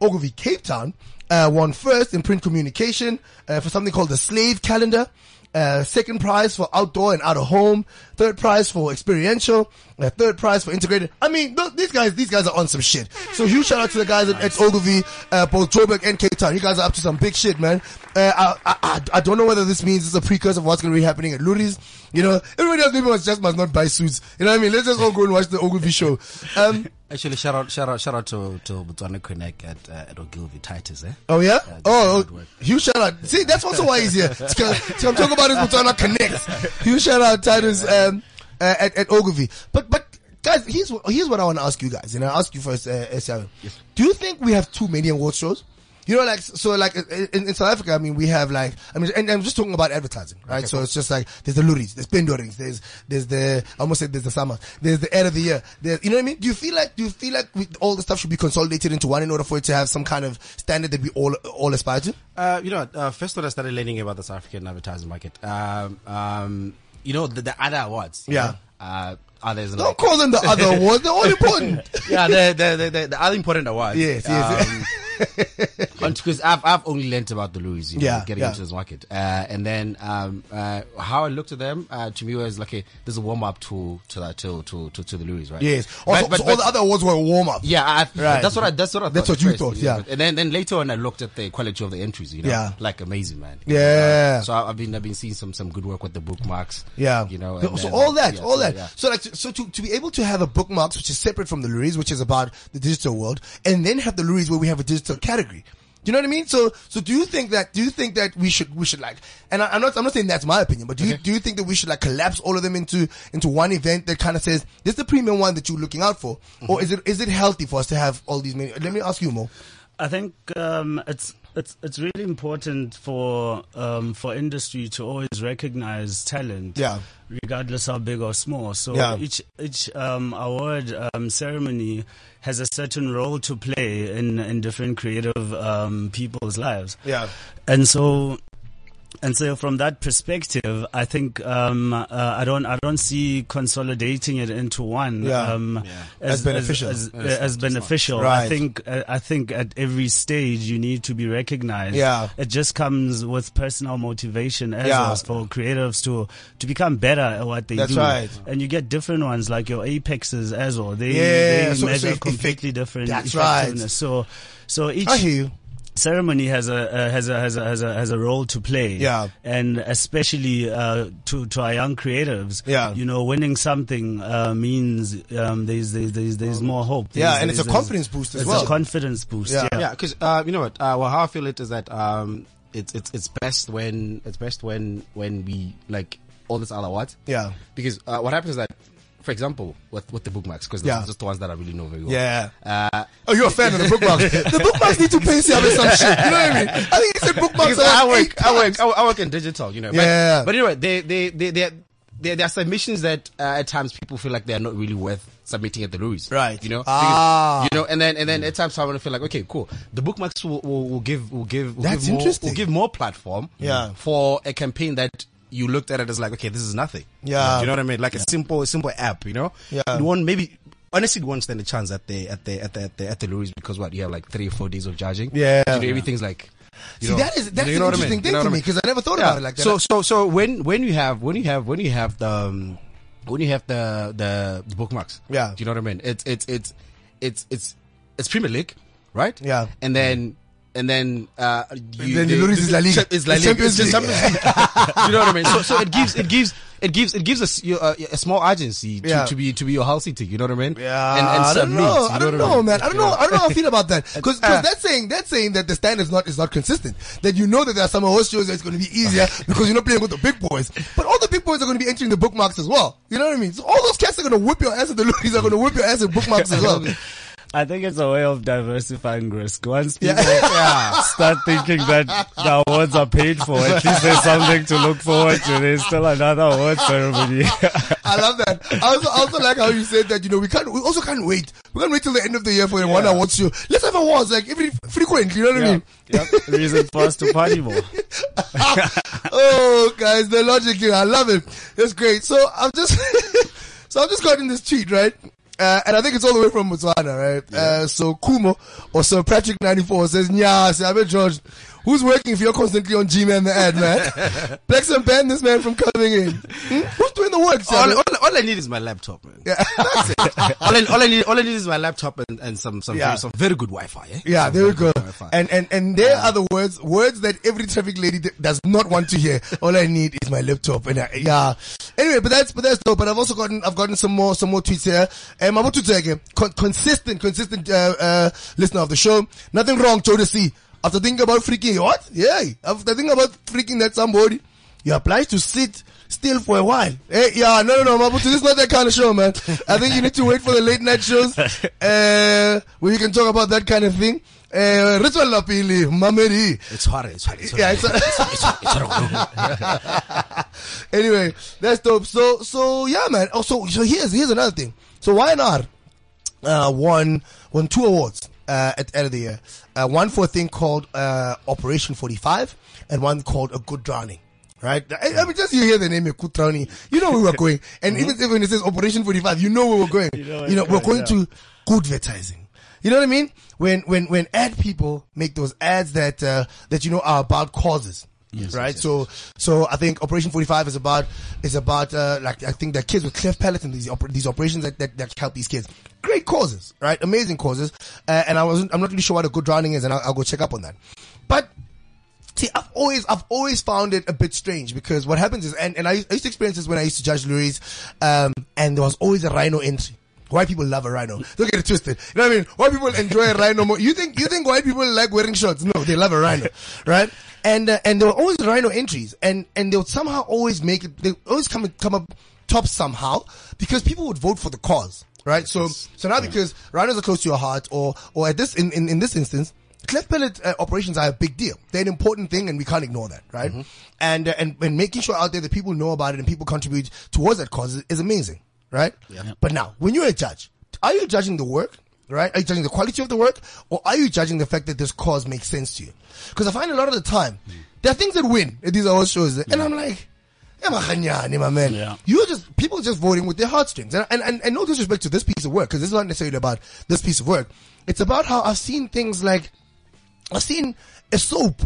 [SPEAKER 5] Ogilvy Cape Town, uh, won first in print communication, for something called the slave calendar. Uh, second prize for outdoor and out of home. Third prize for experiential. Uh, third prize for integrated. I mean, th- these guys, these guys are on some shit. So huge shout out to the guys at, at Ogilvy, uh, both Joburg and Cape Town. You guys are up to some big shit, man. Uh, I, I, I, I don't know whether this means it's a precursor of what's going to be happening at Loeries. You know, everybody else maybe must just must not buy suits. You know what I mean? Let's just all go and watch the Ogilvy show. Um,
[SPEAKER 1] Actually, shout out, shout out, shout out to to Botswana Connect at uh, at Ogilvy Titus. Eh?
[SPEAKER 5] Oh yeah?
[SPEAKER 1] good
[SPEAKER 5] oh, huge shout out. See, that's also why he's here. To come, to come talk about his Botswana Connect. Huge shout out Titus um, uh, at, at Ogilvy. But but guys, here's what, here's what I want to ask you guys, and I'll ask you first, uh, Esiawe. Do you think we have too many award shows? You know, like so, like in, in South Africa, I mean, we have like, I mean, and I'm just talking about advertising, right? Okay, so it's just like there's the Loeries, there's Pendorings, there's there's the I almost said there's the SAMA, there's the end of the year, there's, you know what I mean? Do you feel like do you feel like we, all the stuff should be consolidated into one in order for it to have some kind of standard that we all all aspire to?
[SPEAKER 1] Uh, you know, uh, first when I started learning about the South African advertising market, um, um, you know, the, the other awards.
[SPEAKER 5] Yeah.
[SPEAKER 1] know, Uh, others
[SPEAKER 5] Don't
[SPEAKER 1] like,
[SPEAKER 5] call them the other awards; they're all important.
[SPEAKER 1] yeah, they're they're the, the, the other important awards.
[SPEAKER 5] Yes, yes.
[SPEAKER 1] Um, because I've, I've only learnt about the Loeries, you know,
[SPEAKER 5] Yeah,
[SPEAKER 1] getting
[SPEAKER 5] yeah.
[SPEAKER 1] into this market. Uh, and then, um, uh, how I looked at them, uh, to me was like, okay, there's a warm up to, to that, to, to, to, to the Loeries, right?
[SPEAKER 5] yes. Also,
[SPEAKER 1] But- but-
[SPEAKER 5] so all
[SPEAKER 1] but-
[SPEAKER 5] the other awards were warm up.
[SPEAKER 1] Yeah, I,
[SPEAKER 5] Right.
[SPEAKER 1] that's what I. That's what I.
[SPEAKER 5] That's
[SPEAKER 1] thought
[SPEAKER 5] what you
[SPEAKER 1] first,
[SPEAKER 5] thought, yeah.
[SPEAKER 1] And then, then later on, I looked at the quality of the entries. You know,
[SPEAKER 5] Yeah.
[SPEAKER 1] like amazing, man.
[SPEAKER 5] Yeah.
[SPEAKER 1] So I've been, I've been seeing some, some good work with the bookmarks.
[SPEAKER 5] Yeah.
[SPEAKER 1] You know.
[SPEAKER 5] So,
[SPEAKER 1] then,
[SPEAKER 5] all that, all that. So like, so to, to be able to have a bookmarks, which is separate from the Loeries, which is about the digital world, and then have the Loeries where we have a digital category. Do you know what I mean? So, so do you think that, do you think that we should, we should like, and I, I'm not, I'm not saying that's my opinion, but do you, do you think that we should like collapse all of them into, into one event that kind of says, this is the premium one that you're looking out for?
[SPEAKER 1] Mm-hmm.
[SPEAKER 5] Or is it, is it healthy for us to have all these many? Let me ask you more.
[SPEAKER 7] I think um, it's it's it's really important for um, for industry to always recognize talent,
[SPEAKER 5] Yeah.
[SPEAKER 7] regardless how big or small. So
[SPEAKER 5] Yeah.
[SPEAKER 7] each each um, award um, ceremony has a certain role to play in in different creative um, people's lives.
[SPEAKER 5] Yeah.
[SPEAKER 7] and so and so from that perspective, I think um, uh, I don't I don't see consolidating it into one
[SPEAKER 5] Yeah.
[SPEAKER 7] um,
[SPEAKER 5] As beneficial.
[SPEAKER 7] as, as, as beneficial.
[SPEAKER 5] Right.
[SPEAKER 7] I think uh, I think at every stage you need to be recognized.
[SPEAKER 5] Yeah.
[SPEAKER 7] it just comes with personal motivation as
[SPEAKER 5] Yeah.
[SPEAKER 7] well for creatives to to become better at what they
[SPEAKER 5] That's
[SPEAKER 7] do.
[SPEAKER 5] right.
[SPEAKER 7] And you get different ones like your apexes as well. They,
[SPEAKER 5] Yeah,
[SPEAKER 7] they
[SPEAKER 5] so- so
[SPEAKER 7] measure
[SPEAKER 5] if-
[SPEAKER 7] completely different.
[SPEAKER 5] That's right.
[SPEAKER 7] So so each
[SPEAKER 5] I hear you.
[SPEAKER 7] Ceremony has a uh, has a has a has a has a role to play.
[SPEAKER 5] Yeah.
[SPEAKER 7] and especially uh, to to our young creatives.
[SPEAKER 5] Yeah.
[SPEAKER 7] you know, winning something uh, means um, there's, there's there's there's more hope.
[SPEAKER 5] Yeah, and it's a confidence boost as
[SPEAKER 7] it's
[SPEAKER 5] well.
[SPEAKER 7] It's a confidence boost.
[SPEAKER 5] Yeah.
[SPEAKER 7] Yeah,
[SPEAKER 1] Yeah, because uh, you know what? Uh, well, how I feel it is that um, it's it's it's best when it's best when when we like all this other what.
[SPEAKER 5] Yeah.
[SPEAKER 1] Because uh, what happens is that, for example, with with the bookmarks, because
[SPEAKER 5] Yeah.
[SPEAKER 1] those are just the ones that I really know very well.
[SPEAKER 5] Yeah.
[SPEAKER 1] Uh,
[SPEAKER 5] Oh, you're a fan of the bookmarks. the bookmarks need to pay Siabe some shit. You know what I mean? I think he said bookmarks
[SPEAKER 1] I work, I work. I work, I work in digital, you know.
[SPEAKER 5] Yeah.
[SPEAKER 1] But, but anyway, they, they, they, they, there, there are submissions that uh, at times people feel like they are not really worth submitting at the Loeries.
[SPEAKER 5] Right.
[SPEAKER 1] You know.
[SPEAKER 5] Ah.
[SPEAKER 1] Because, you know, and then and then at times I want to feel like okay, cool. The bookmarks will, will, will give will give will
[SPEAKER 5] That's
[SPEAKER 1] give more,
[SPEAKER 5] interesting.
[SPEAKER 1] will give more platform.
[SPEAKER 5] Yeah.
[SPEAKER 1] For a campaign that you looked at it as like okay, this is nothing.
[SPEAKER 5] Yeah.
[SPEAKER 1] Do you know what I mean? Like a simple simple app. You know.
[SPEAKER 5] Yeah.
[SPEAKER 1] You want maybe. Honestly, you won't stand a chance at the at the at the at the, at the Loeries because what you have like three or four days of judging.
[SPEAKER 5] Yeah.
[SPEAKER 1] You know, everything's like. You
[SPEAKER 5] See,
[SPEAKER 1] know,
[SPEAKER 5] that is
[SPEAKER 1] you
[SPEAKER 5] that's
[SPEAKER 1] know
[SPEAKER 5] an
[SPEAKER 1] what I mean?
[SPEAKER 5] interesting
[SPEAKER 1] You
[SPEAKER 5] thing
[SPEAKER 1] know
[SPEAKER 5] to
[SPEAKER 1] I
[SPEAKER 5] me
[SPEAKER 1] mean?
[SPEAKER 5] because I never thought
[SPEAKER 1] Yeah.
[SPEAKER 5] about it like that.
[SPEAKER 1] So so so when when you have when you have when you have the um, when you have the the, the bookmarks,
[SPEAKER 5] Yeah.
[SPEAKER 1] do you know what I mean? It's it's it's it's it's it's Premier League, right?
[SPEAKER 5] Yeah.
[SPEAKER 1] and then. And then, uh, you,
[SPEAKER 5] then the Loeries is La Liga.
[SPEAKER 1] It's La Liga. It's. Champions League. you know what I mean? So, so it gives, it gives, it gives, it gives us you- uh, a small agency to,
[SPEAKER 5] Yeah.
[SPEAKER 1] to be, to be your house city. You know what I mean?
[SPEAKER 5] Yeah,
[SPEAKER 1] and, and
[SPEAKER 5] I don't
[SPEAKER 1] submit,
[SPEAKER 5] know.
[SPEAKER 1] you
[SPEAKER 5] I don't know,
[SPEAKER 1] mean?
[SPEAKER 5] man. I don't know. I don't know how I feel about that because
[SPEAKER 1] Uh,
[SPEAKER 5] that's saying that's saying that the standard is not is not consistent. That you know that there are some host shows that's going to be easier because you're not playing with the big boys, but all the big boys are going to be entering the bookmarks as well. You know what I mean? So all those cats are going to whip your ass at the lookies are going to whip your ass at bookmarks as well.
[SPEAKER 7] I think it's a way of diversifying risk. Once
[SPEAKER 5] Yeah.
[SPEAKER 7] people start thinking that the awards are paid for, at least there's something to look forward to. There's still another award ceremony.
[SPEAKER 5] I love that. I also, also like how you said that, you know, we can't, we also can't wait. We can't wait till the end of the year for a one award show. Let's have awards like every, frequently, you know what I mean?
[SPEAKER 7] yep. Reason for us to party more.
[SPEAKER 5] oh, guys, the logic here, I love it. That's great. So I've just, so I've just gotten this tweet, right? Uh, and I think it's all the way from Botswana, right? Uh, so Kumo or Sir Patrick 94 says, Nya, Sabe George, who's working if you're constantly on G-Man the ad, man? Plex and ban this man from coming in. Hmm? Who's doing the work,
[SPEAKER 1] All, all, all I need is my laptop, man. That's it. all, I, all I need, all I need is my laptop and, and some, some,
[SPEAKER 5] Yeah.
[SPEAKER 1] very, some very good Wi-Fi. Eh?
[SPEAKER 5] Yeah,
[SPEAKER 1] Some
[SPEAKER 5] there we go. And and and there are the words words that every traffic lady d- does not want to hear. All I need is my laptop. And I, yeah. Anyway, but that's but that's dope. But I've also gotten I've gotten some more some more tweets here. Um, I'm to again. Con- consistent consistent uh, uh, listener of the show. Nothing wrong, Jodeci. After thinking about freaking what? Yeah. After thinking about freaking that somebody, you're obliged to sit still for a while. Hey, yeah, no, no, no, Mabutu, this is not that kind of show, man. I think you need to wait for the late night shows, uh, where you can talk about that kind of thing. Uh, Ritual Lapili, Mameri.
[SPEAKER 1] It's hard. It's hard. It's hard.
[SPEAKER 5] Yeah, it's,
[SPEAKER 1] it's, it's hard.
[SPEAKER 5] anyway, that's dope. So, so yeah, man. Oh, so, so here's, here's another thing. So Y&R, uh, won, won two awards, uh, at the end of the year. Uh, one for a thing called, uh, Operation 45 and one called A Good Drowning. Right? I, I mean, just you hear the name, A Good Drowning, you know where we're going. And even if when it says Operation 45, you know where we're going. You know,
[SPEAKER 7] know
[SPEAKER 5] we're going
[SPEAKER 7] going,
[SPEAKER 5] to good advertising. You know what I mean? When, when, when ad people make those ads that, uh, that you know are about causes. Right? so, so I think Operation 45 is about, is about, uh, like, I think that kids with cleft palate and these, oper- these operations that, that, that help these kids. Great causes, right? Amazing causes. Uh, and I wasn't, I'm not really sure what a good drowning is and I'll, I'll go check up on that. But, See, I've always, I've always found it a bit strange because what happens is, and, and I, I used to experience this when I used to judge Loeries, um, and there was always a rhino entry. White people love a rhino. Don't get it twisted. You know what I mean? White people enjoy a rhino more. You think, you think white people like wearing shorts? No, they love a rhino, right? And, uh, and there were always rhino entries and, and they would somehow always make it, they always come, come up top somehow because people would vote for the cause, right? So, so now because rhinos are close to your heart or, or at this, in, in, in this instance, cleft palate uh, operations are a big deal. They're an important thing, and we can't ignore that, right? And, uh, and and making sure out there that people know about it and people contribute towards that cause is, is amazing, right? But now, when you're a judge, are you judging the work, right? Are you judging the quality of the work, or are you judging the fact that this cause makes sense to you? Because I find a lot of the time there are things that win at these award shows, and I'm like. "Eh, mahanyane, my man.
[SPEAKER 7] Yeah.
[SPEAKER 5] You're just people just voting with their heartstrings, and and and, and no disrespect to this piece of work because it's not necessarily about this piece of work. It's about how I've seen things like I've seen a soap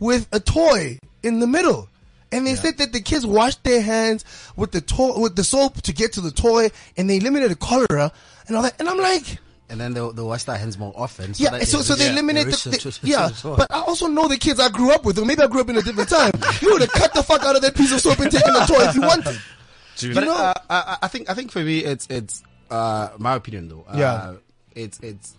[SPEAKER 5] with a toy in the middle. And they said that the kids washed their hands with the to- with the soap to get to the toy and they eliminated cholera and all that. And I'm like,
[SPEAKER 1] and then they'll, they'll wash their hands more often. So
[SPEAKER 5] yeah,
[SPEAKER 1] that
[SPEAKER 5] so, so they
[SPEAKER 1] yeah,
[SPEAKER 5] eliminate
[SPEAKER 1] reach
[SPEAKER 5] the,
[SPEAKER 1] to-
[SPEAKER 5] the- yeah,
[SPEAKER 1] to- to-
[SPEAKER 5] but I also know the kids I grew up with, or maybe I grew up in a different time. You would have cut the fuck out of that piece of soap and taken the toy if you wanted.
[SPEAKER 1] But
[SPEAKER 5] know-
[SPEAKER 1] uh, I, I think I think for me it's it's uh my opinion though. Uh,
[SPEAKER 5] Yeah.
[SPEAKER 1] It's it's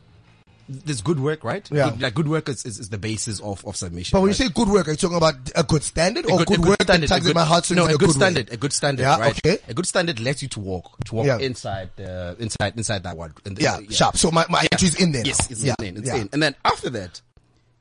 [SPEAKER 1] there's good work, right?
[SPEAKER 5] Yeah.
[SPEAKER 1] Good, like good work is, is, is the basis of, of submission.
[SPEAKER 5] But when you say good work, are you talking about a good standard or
[SPEAKER 1] a
[SPEAKER 5] good,
[SPEAKER 1] a
[SPEAKER 5] work
[SPEAKER 1] standard,
[SPEAKER 5] that
[SPEAKER 1] a good-
[SPEAKER 5] my heartstrings
[SPEAKER 1] No,
[SPEAKER 5] in
[SPEAKER 1] a good standard, a good standard,
[SPEAKER 5] Yeah,
[SPEAKER 1] right?
[SPEAKER 5] okay.
[SPEAKER 1] A good standard lets you to walk, to walk
[SPEAKER 5] Yeah.
[SPEAKER 1] inside, the inside, inside that one. in the-
[SPEAKER 5] Yeah, sharp. So my, my entry's in there.
[SPEAKER 1] Yes, it's
[SPEAKER 5] yeah.
[SPEAKER 1] in, it's
[SPEAKER 5] yeah.
[SPEAKER 1] in. And then after that,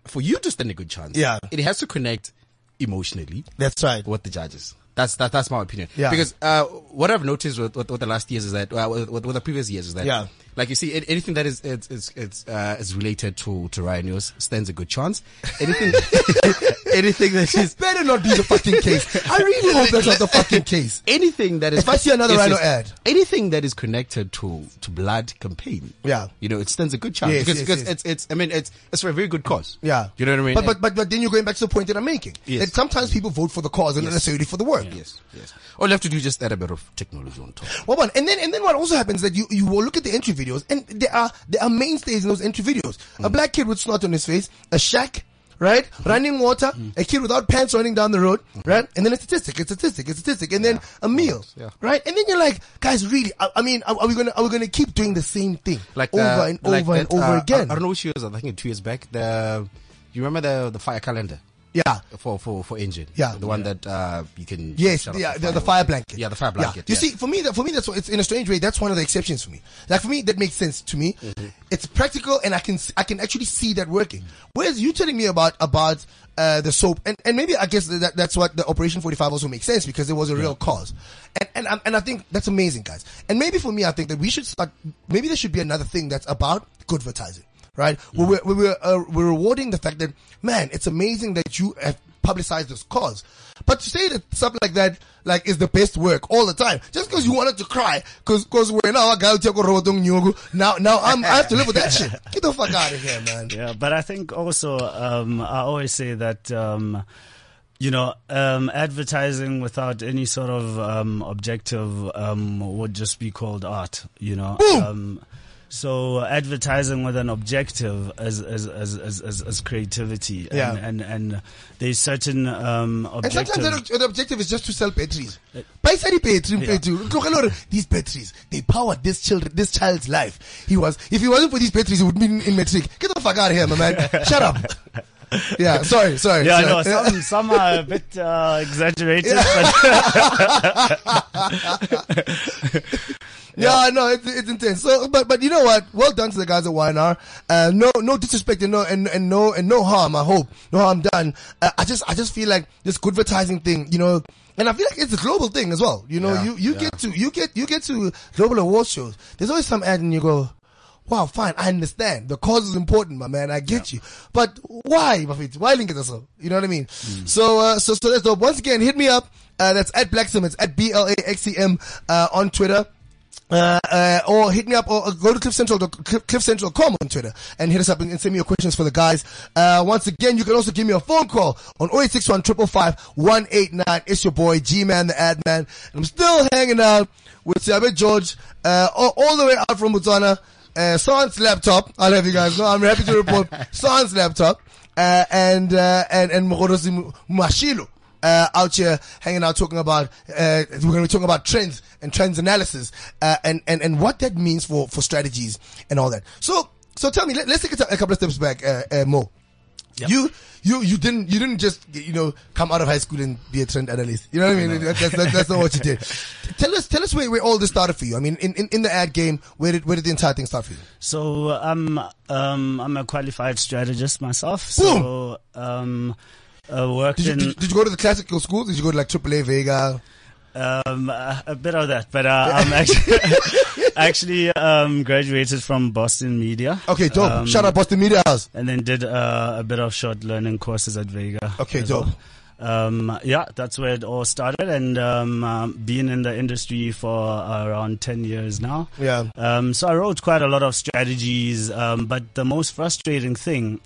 [SPEAKER 1] for you to stand a good chance,
[SPEAKER 5] Yeah.
[SPEAKER 1] it has to connect emotionally
[SPEAKER 5] That's right.
[SPEAKER 1] with the judges. That's that, that's my opinion.
[SPEAKER 5] Yeah.
[SPEAKER 1] Because uh, what I've noticed with, with, with the last years is that uh, with, with the previous years is that
[SPEAKER 5] Yeah.
[SPEAKER 1] Like you see anything that is it's it's, it's uh, is related to to rhinos stands a good chance. Anything anything that
[SPEAKER 5] This better not be the fucking case. I really hope that's not the fucking case.
[SPEAKER 1] anything that is
[SPEAKER 5] If I see another rhino ad.
[SPEAKER 1] anything that is connected to to blood campaign
[SPEAKER 5] Yeah.
[SPEAKER 1] you know it stands a good chance
[SPEAKER 5] Yes,
[SPEAKER 1] because
[SPEAKER 5] yes,
[SPEAKER 1] because
[SPEAKER 5] yes.
[SPEAKER 1] it's it's I mean it's it's for a very good cause
[SPEAKER 5] Yeah.
[SPEAKER 1] you know what I mean
[SPEAKER 5] But, but, but, but then you're going back to the point that I'm making.
[SPEAKER 1] Yes.
[SPEAKER 5] That sometimes people vote for the cause and not necessarily for the work.
[SPEAKER 1] yes yes all you have to do is just add a bit of technology on top
[SPEAKER 5] Well, and then and then what also happens is that you you will look at the entry videos and there are there are mainstays in those entry videos.
[SPEAKER 1] Mm.
[SPEAKER 5] A black kid with snot on his face, a shack, right, running water,
[SPEAKER 1] Mm.
[SPEAKER 5] a kid without pants running down the road, right, and then a statistic, a statistic, a statistic, and then a meal,
[SPEAKER 1] yeah.
[SPEAKER 5] right, and then you're like, guys, really? I, I mean, are, are we gonna are we gonna keep doing the same thing
[SPEAKER 1] like
[SPEAKER 5] over
[SPEAKER 1] the-
[SPEAKER 5] and
[SPEAKER 1] like
[SPEAKER 5] over and over
[SPEAKER 1] uh,
[SPEAKER 5] again?
[SPEAKER 1] I, I don't know which years I think two years back the you remember the the fire calendar
[SPEAKER 5] Yeah.
[SPEAKER 1] for for for engine
[SPEAKER 5] Yeah.
[SPEAKER 1] the one that uh you can
[SPEAKER 5] Yes, yeah, the,
[SPEAKER 1] fire
[SPEAKER 5] the fire blanket.
[SPEAKER 1] yeah the fire blanket
[SPEAKER 5] You
[SPEAKER 1] yeah.
[SPEAKER 5] see, for me, that for me, that's it's in a strange way. That's one of the exceptions for me. Like for me, that makes sense to me.
[SPEAKER 1] Mm-hmm.
[SPEAKER 5] It's practical, and I can I can actually see that working. Whereas you telling me about about uh, the soap, and, and maybe I guess that that's what the Operation Forty Five also makes sense because it was a real cause, and and I- and I think that's amazing, guys. And maybe for me, I think that we should start. Maybe there should be another thing that's about good advertising, right? Where we're we're, uh, we're rewarding the fact that man, it's amazing that you have publicize this cause. But to say that something like that, like, is the best work all the time, just because you wanted to cry, because, because we're now a guy now, now I'm, I have to live with that shit. Get the fuck out of here, man.
[SPEAKER 7] Yeah, but I think also um, I always say that um, you know um, advertising without any sort of um, objective um, would just be called art. You know. So advertising with an objective as as as as, as, as creativity, and,
[SPEAKER 5] Yeah.
[SPEAKER 7] and and there's certain um,
[SPEAKER 5] And sometimes the, the objective is just to sell batteries. Buy battery,
[SPEAKER 7] Yeah.
[SPEAKER 5] battery. Look, look, these batteries, they powered this children, this child's life. He was, if he wasn't for these batteries, he would be in, in matric. Get the fuck out of here, my man. Shut up. Yeah, sorry, sorry.
[SPEAKER 7] yeah,
[SPEAKER 5] sorry.
[SPEAKER 7] no, some some are a bit uh, exaggerated, but
[SPEAKER 5] Yeah, no, it's, it's intense. So, but, but you know what? Well done to the guys at Y&R. Uh, no, no disrespect and no, and, and no, and no harm, I hope. No harm done. Uh, I just, I just feel like this good advertising thing, you know, and I feel like it's a global thing as well. You know,
[SPEAKER 1] Yeah,
[SPEAKER 5] you, you get to, you get, you get to global award shows. There's always some ad and you go, Wow, fine. I understand. The cause is important, my man. I get you. But why, Mafiti? Why link it so? You know what I mean? So, uh, so, so that's dope. Once again, hit me up. Uh, that's at Blaxem. It's at B-L-A-X-E-M, uh, on Twitter. Uh, uh, or hit me up or go to cliffcentral, cliff, cliffcentral.com on Twitter and hit us up and, and send me your questions for the guys. Uh, once again, you can also give me a phone call on 0861 189 It's your boy G-Man, the ad man. And I'm still hanging out with Siabe George, uh, all, all the way out from Botswana. Uh, Sans laptop. I'll have you guys know. I'm happy to report Sans laptop. Uh, and, uh, and, and Mogorosi Mashilo uh, out here hanging out talking about uh, we're going to be talking about trends and trends analysis uh, and and and what that means for for strategies and all that. So so tell me, let, us take a, t- a couple of steps back, uh, uh, Mo. You you you didn't you didn't just you know come out of high school and be a trend analyst. You know what I mean? That- That's, that's, that's not what you did. Tell us tell us where, where all this started for you. I mean, in, in, in the ad game, where did where did the entire thing start for you?
[SPEAKER 7] So I'm um I'm a qualified strategist myself. So um uh, worked
[SPEAKER 5] Did you,
[SPEAKER 7] in
[SPEAKER 5] did, did you go to the classical school? Did you go to like AAA Vega?
[SPEAKER 7] um uh, a bit of that, but uh, I'm actually actually um graduated from Boston Media.
[SPEAKER 5] Okay, dope.
[SPEAKER 7] Um,
[SPEAKER 5] Shout out Boston Media House.
[SPEAKER 7] And then did uh, a bit of short learning courses at Vega.
[SPEAKER 5] Okay, dope.
[SPEAKER 7] well. Um, yeah, that's where it all started, and um, um, been in the industry for around ten years now.
[SPEAKER 5] Yeah.
[SPEAKER 7] Um, so I wrote quite a lot of strategies, um, but the most frustrating thing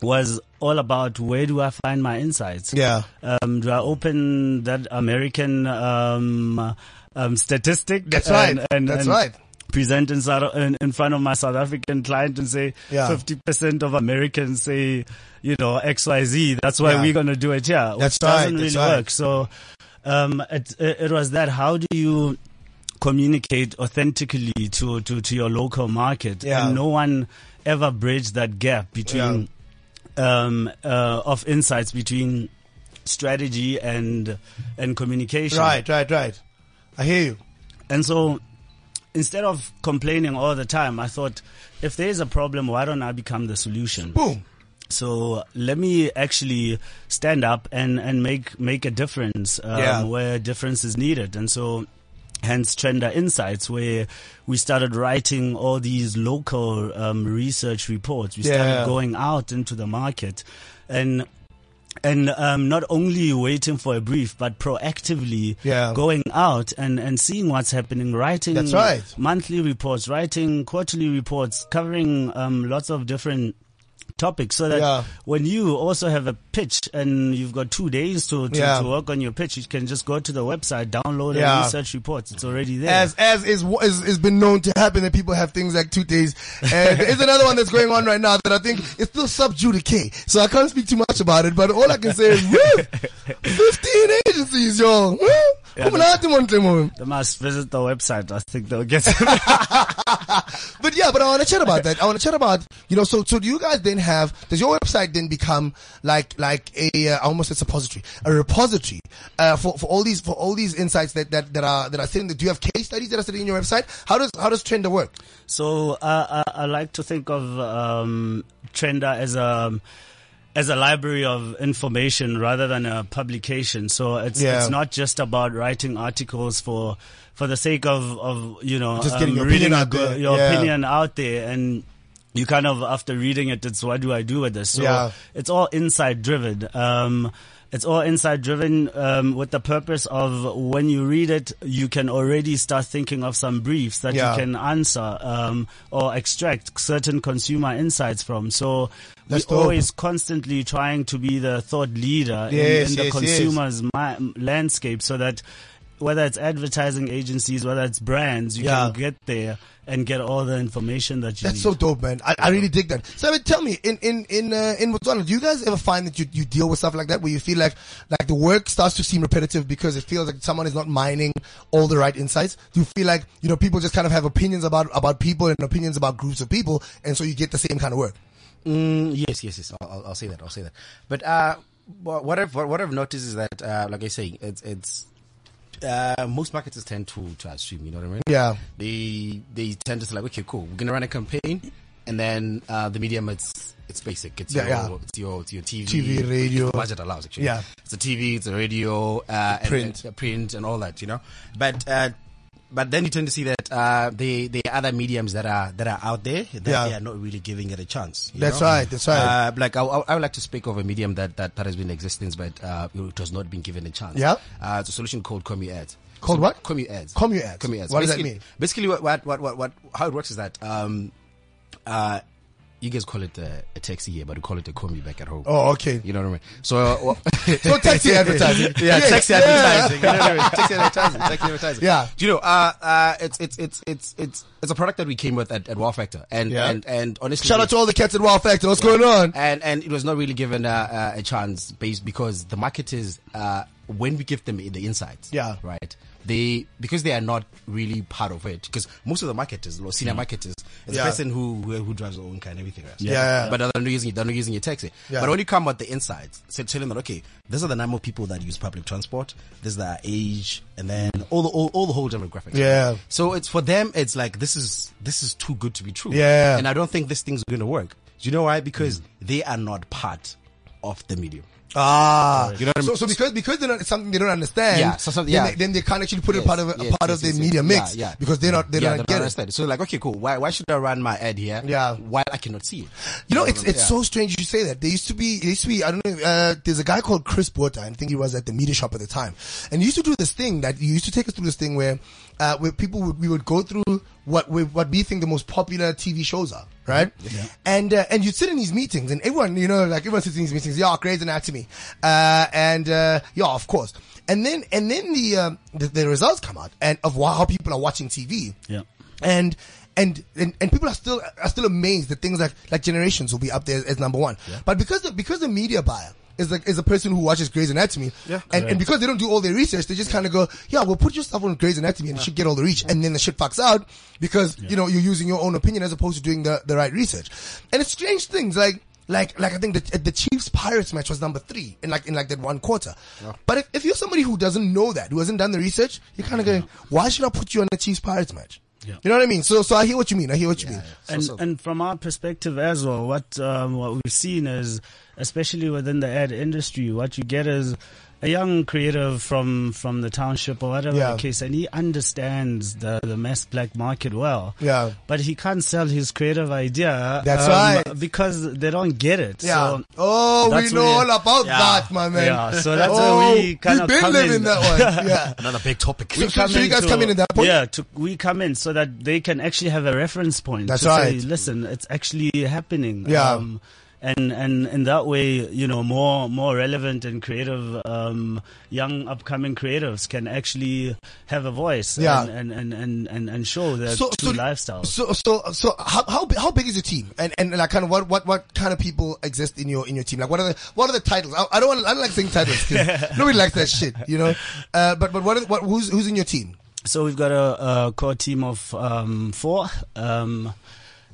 [SPEAKER 7] was all about where do I find my insights?
[SPEAKER 5] Yeah.
[SPEAKER 7] Um, do I open that American um, um, statistic?
[SPEAKER 5] That's right.
[SPEAKER 7] and- and-
[SPEAKER 5] That's
[SPEAKER 7] and
[SPEAKER 5] right.
[SPEAKER 7] Present in, in, front of my South African client and say
[SPEAKER 5] Yeah.
[SPEAKER 7] fifty percent of Americans say, you know, X Y Z. That's why
[SPEAKER 5] Yeah.
[SPEAKER 7] we're gonna do it here.
[SPEAKER 5] That's
[SPEAKER 7] which doesn't
[SPEAKER 5] right,
[SPEAKER 7] really
[SPEAKER 5] right.
[SPEAKER 7] work. So, um, it, it, it was that. How do you communicate authentically to, to, to your local market?
[SPEAKER 5] Yeah.
[SPEAKER 7] And no one ever bridged that gap between, um, uh, of insights between strategy and, and communication.
[SPEAKER 5] Right, right, right. I hear you.
[SPEAKER 7] And so instead of complaining all the time, I thought, if there is a problem, why don't I become the solution?
[SPEAKER 5] Boom.
[SPEAKER 7] So let me actually stand up and, and make, make a difference, um,
[SPEAKER 5] Yeah.
[SPEAKER 7] where difference is needed. And so, hence Trender Insights, where we started writing all these local, um, research reports. We
[SPEAKER 5] Yeah.
[SPEAKER 7] started going out into the market and, and um, not only waiting for a brief, but proactively
[SPEAKER 5] Yeah.
[SPEAKER 7] going out and, and seeing what's happening, writing
[SPEAKER 5] That's right.
[SPEAKER 7] monthly reports, writing quarterly reports, covering um, lots of different topics so that
[SPEAKER 5] Yeah.
[SPEAKER 7] when you also have a pitch and you've got two days to, to,
[SPEAKER 5] Yeah.
[SPEAKER 7] to work on your pitch, you can just go to the website, download
[SPEAKER 5] Yeah.
[SPEAKER 7] and research reports. It's already there.
[SPEAKER 5] As as is is is been known to happen that people have things like two days. And there is another one that's going on right now that I think is still sub judice. So I can't speak too much about it. But all I can say is, woo, fifteen agencies, yo. Woo.
[SPEAKER 7] Yeah,
[SPEAKER 5] Come on, Timon, Timon.
[SPEAKER 7] they must visit the website. I think they'll get it.
[SPEAKER 5] But yeah, but I want to chat about that. I want to chat about, you know, so, so do you guys then have, does your website then become like, like a, uh, almost a suppository, a repository, uh, for, for all these, for all these insights that, that, that are, that are sitting there? Do you have case studies that are sitting in your website? How does, how does Trender work?
[SPEAKER 7] So uh, I, I like to think of um, Trender as a as a library of information rather than a publication. So it's
[SPEAKER 5] Yeah.
[SPEAKER 7] it's not just about writing articles for for the sake of of you know
[SPEAKER 5] Just getting your
[SPEAKER 7] reading
[SPEAKER 5] opinion
[SPEAKER 7] a
[SPEAKER 5] out there.
[SPEAKER 7] your
[SPEAKER 5] Yeah.
[SPEAKER 7] opinion out there and. You kind of after reading it, it's what do I do with this? So
[SPEAKER 5] Yeah.
[SPEAKER 7] it's all inside driven. Um, it's all inside driven um, with the purpose of when you read it, you can already start thinking of some briefs that
[SPEAKER 5] Yeah.
[SPEAKER 7] you can answer um, or extract certain consumer insights from. So
[SPEAKER 5] That's
[SPEAKER 7] we're always constantly trying to be the thought leader in-
[SPEAKER 5] Yes,
[SPEAKER 7] in, the
[SPEAKER 5] yes, yes.
[SPEAKER 7] consumer's mi- landscape, so that whether it's advertising agencies, whether it's brands, you
[SPEAKER 5] Yeah.
[SPEAKER 7] can get there and get all the information that you
[SPEAKER 5] That's
[SPEAKER 7] need.
[SPEAKER 5] so dope, man. I, I really dig that. So, I mean, tell me, in in in uh, in Botswana, do you guys ever find that you, you deal with stuff like that, where you feel like like the work starts to seem repetitive because it feels like someone is not mining all the right insights? Do you feel like you know people just kind of have opinions about about people and opinions about groups of people, and so you get the same kind of work?
[SPEAKER 1] Mm, yes, yes, yes. I'll, I'll- say that. I'll say that. But uh, what I've what I've noticed is that, uh, like I say, it's it's uh, most marketers tend to to stream. You know what I mean?
[SPEAKER 5] Yeah.
[SPEAKER 1] They they tend to say like, okay, cool, we're gonna run a campaign, and then uh, the medium it's it's basic. It's
[SPEAKER 5] Yeah,
[SPEAKER 1] your
[SPEAKER 5] yeah.
[SPEAKER 1] it's your it's your TV,
[SPEAKER 5] TV, radio.
[SPEAKER 1] the budget allows actually.
[SPEAKER 5] Yeah.
[SPEAKER 1] it's a TV, it's a radio, uh, and-
[SPEAKER 5] Print.
[SPEAKER 1] and, print, and all that. You know, but. But then you tend to see that uh, the the other mediums that are that are out there that
[SPEAKER 5] Yeah.
[SPEAKER 1] they are not really giving it a chance. you
[SPEAKER 5] That's
[SPEAKER 1] know?
[SPEAKER 5] right, that's right.
[SPEAKER 1] Uh, like I, I would like to speak of a medium that, that, that has been in existence, but uh, it has not been given a chance.
[SPEAKER 5] Yeah.
[SPEAKER 1] uh, it's a solution called Commu Ads.
[SPEAKER 5] Called
[SPEAKER 1] So-
[SPEAKER 5] what?
[SPEAKER 1] Commu Ads.
[SPEAKER 5] Commu Ads.
[SPEAKER 1] Commu Ads.
[SPEAKER 5] What does that mean?
[SPEAKER 1] Basically, what what what what how it works is that um uh you guys call it a, a taxi here, but we call it a combi back at home.
[SPEAKER 5] Oh, okay.
[SPEAKER 1] You know what I mean? So, uh, well,
[SPEAKER 5] So taxi advertising.
[SPEAKER 1] yeah,
[SPEAKER 5] Yes,
[SPEAKER 1] taxi
[SPEAKER 5] yeah.
[SPEAKER 1] advertising. You know what I mean? Taxi advertising. Taxi advertising.
[SPEAKER 5] Yeah.
[SPEAKER 1] Do you know? Uh, uh, it's it's it's it's it's it's a product that we came with at, at Wow Factor, and
[SPEAKER 5] Yeah.
[SPEAKER 1] and and honestly,
[SPEAKER 5] Shout out to all the cats at Wow Factor. What's going on?
[SPEAKER 1] and and it was not really given uh, a chance based because the marketers uh, when we give them the insights
[SPEAKER 5] Yeah.
[SPEAKER 1] right they because they are not really part of it because most of the marketers or senior mm. marketers is
[SPEAKER 5] Yeah.
[SPEAKER 1] a person who, who who drives their own car and everything else
[SPEAKER 5] Yeah, yeah.
[SPEAKER 1] but they're not using they're not using your taxi
[SPEAKER 5] Yeah.
[SPEAKER 1] but when you come with the insights so telling them okay these are the number of people that use public transport this is their age and then all the all, all the whole demographics
[SPEAKER 5] Yeah.
[SPEAKER 1] so it's for them it's like this is this is too good to be true
[SPEAKER 5] Yeah.
[SPEAKER 1] and I don't think this thing's going to work. Do you know why? Because mm. they are not part of the medium.
[SPEAKER 5] Ah,
[SPEAKER 1] You know what I
[SPEAKER 5] so,
[SPEAKER 1] mean?
[SPEAKER 5] so because because they're not it's something they don't understand.
[SPEAKER 1] Yeah, so
[SPEAKER 5] then,
[SPEAKER 1] yeah.
[SPEAKER 5] they, then they can't actually put it part of a,
[SPEAKER 1] yes,
[SPEAKER 5] part
[SPEAKER 1] yes,
[SPEAKER 5] of the
[SPEAKER 1] yes,
[SPEAKER 5] media
[SPEAKER 1] yes.
[SPEAKER 5] mix
[SPEAKER 1] Yeah, yeah.
[SPEAKER 5] because they're not they
[SPEAKER 1] yeah,
[SPEAKER 5] don't
[SPEAKER 1] they
[SPEAKER 5] get it.
[SPEAKER 1] understand. So like, okay, cool. Why why should I run my ad here?
[SPEAKER 5] Yeah.
[SPEAKER 1] While I cannot see it.
[SPEAKER 5] You know, it's it's so strange you say that. There used to be, there used to be, I don't know, uh, there's a guy called Chris Botha, I think he was at the media shop at the time. And he used to do this thing that, he used to take us through this thing where, uh, where people would, we would go through what, we, what we think the most popular TV shows are, right? And, uh, and you'd sit in these meetings and everyone, you know, like everyone sits in these meetings, yeah, Grey's Anatomy, uh, and, uh, yeah, of course. And then, and then the, um, the, the results come out and of how people are watching TV
[SPEAKER 7] Yeah.
[SPEAKER 5] and and and, and people are still are still amazed that things like like generations will be up there as number one. Yeah. But because the, because the media buyer is like is a person who watches Grey's Anatomy,
[SPEAKER 1] Yeah.
[SPEAKER 5] and, and because they don't do all their research, they just kind of go, yeah, we'll put your stuff on Grey's Anatomy and it should get all the reach, and then the shit fucks out because you know you're using your own opinion as opposed to doing the the right research, and it's strange things like. Like, like I think the the Chiefs Pirates match was number three in like in like that one quarter. But if, if you're somebody who doesn't know that, who hasn't done the research, you're kind of going, why should I put you on the Chiefs Pirates match?
[SPEAKER 7] Yeah.
[SPEAKER 5] You know what I mean? So, so I hear what you mean. I hear what you mean.
[SPEAKER 7] and
[SPEAKER 1] so-
[SPEAKER 7] and from our perspective as well, what um, what we've seen is, especially within the ad industry, what you get is a young creative from from the township or whatever
[SPEAKER 5] Yeah.
[SPEAKER 7] the case, and he understands the the mass black market well.
[SPEAKER 5] Yeah.
[SPEAKER 7] but he can't sell his creative idea.
[SPEAKER 5] That's
[SPEAKER 7] um,
[SPEAKER 5] right.
[SPEAKER 7] because they don't get it.
[SPEAKER 5] Yeah.
[SPEAKER 7] So,
[SPEAKER 5] oh, we know
[SPEAKER 7] where-
[SPEAKER 5] all about
[SPEAKER 7] Yeah.
[SPEAKER 5] that, my man.
[SPEAKER 7] Yeah, so that's
[SPEAKER 5] oh,
[SPEAKER 7] where we kind
[SPEAKER 5] we've
[SPEAKER 7] of
[SPEAKER 5] been
[SPEAKER 7] come
[SPEAKER 5] living
[SPEAKER 7] in.
[SPEAKER 5] that one. Yeah.
[SPEAKER 1] Another big topic.
[SPEAKER 5] So- so- so you guys come in at that point?
[SPEAKER 7] Yeah, to, we come in so that they can actually have a reference point.
[SPEAKER 5] That's
[SPEAKER 7] to
[SPEAKER 5] right.
[SPEAKER 7] Say, Listen, it's actually happening.
[SPEAKER 5] Yeah.
[SPEAKER 7] Um, and and in that way, you know, more more relevant and creative, um, young upcoming creatives can actually have a voice.
[SPEAKER 5] Yeah.
[SPEAKER 7] And and and and, and show their
[SPEAKER 5] So,
[SPEAKER 7] true
[SPEAKER 5] so,
[SPEAKER 7] lifestyles.
[SPEAKER 5] so, so, so, how, how, how big is your team? And, and like kind of what, what, what kind of people exist in your, in your team? Like what are the, what are the titles? I, I don't want, I don't like saying titles 'cause nobody likes that shit, you know? Uh, but, but what are, what, who's, who's in your team?
[SPEAKER 7] So we've got a, a core team of um, four. Um,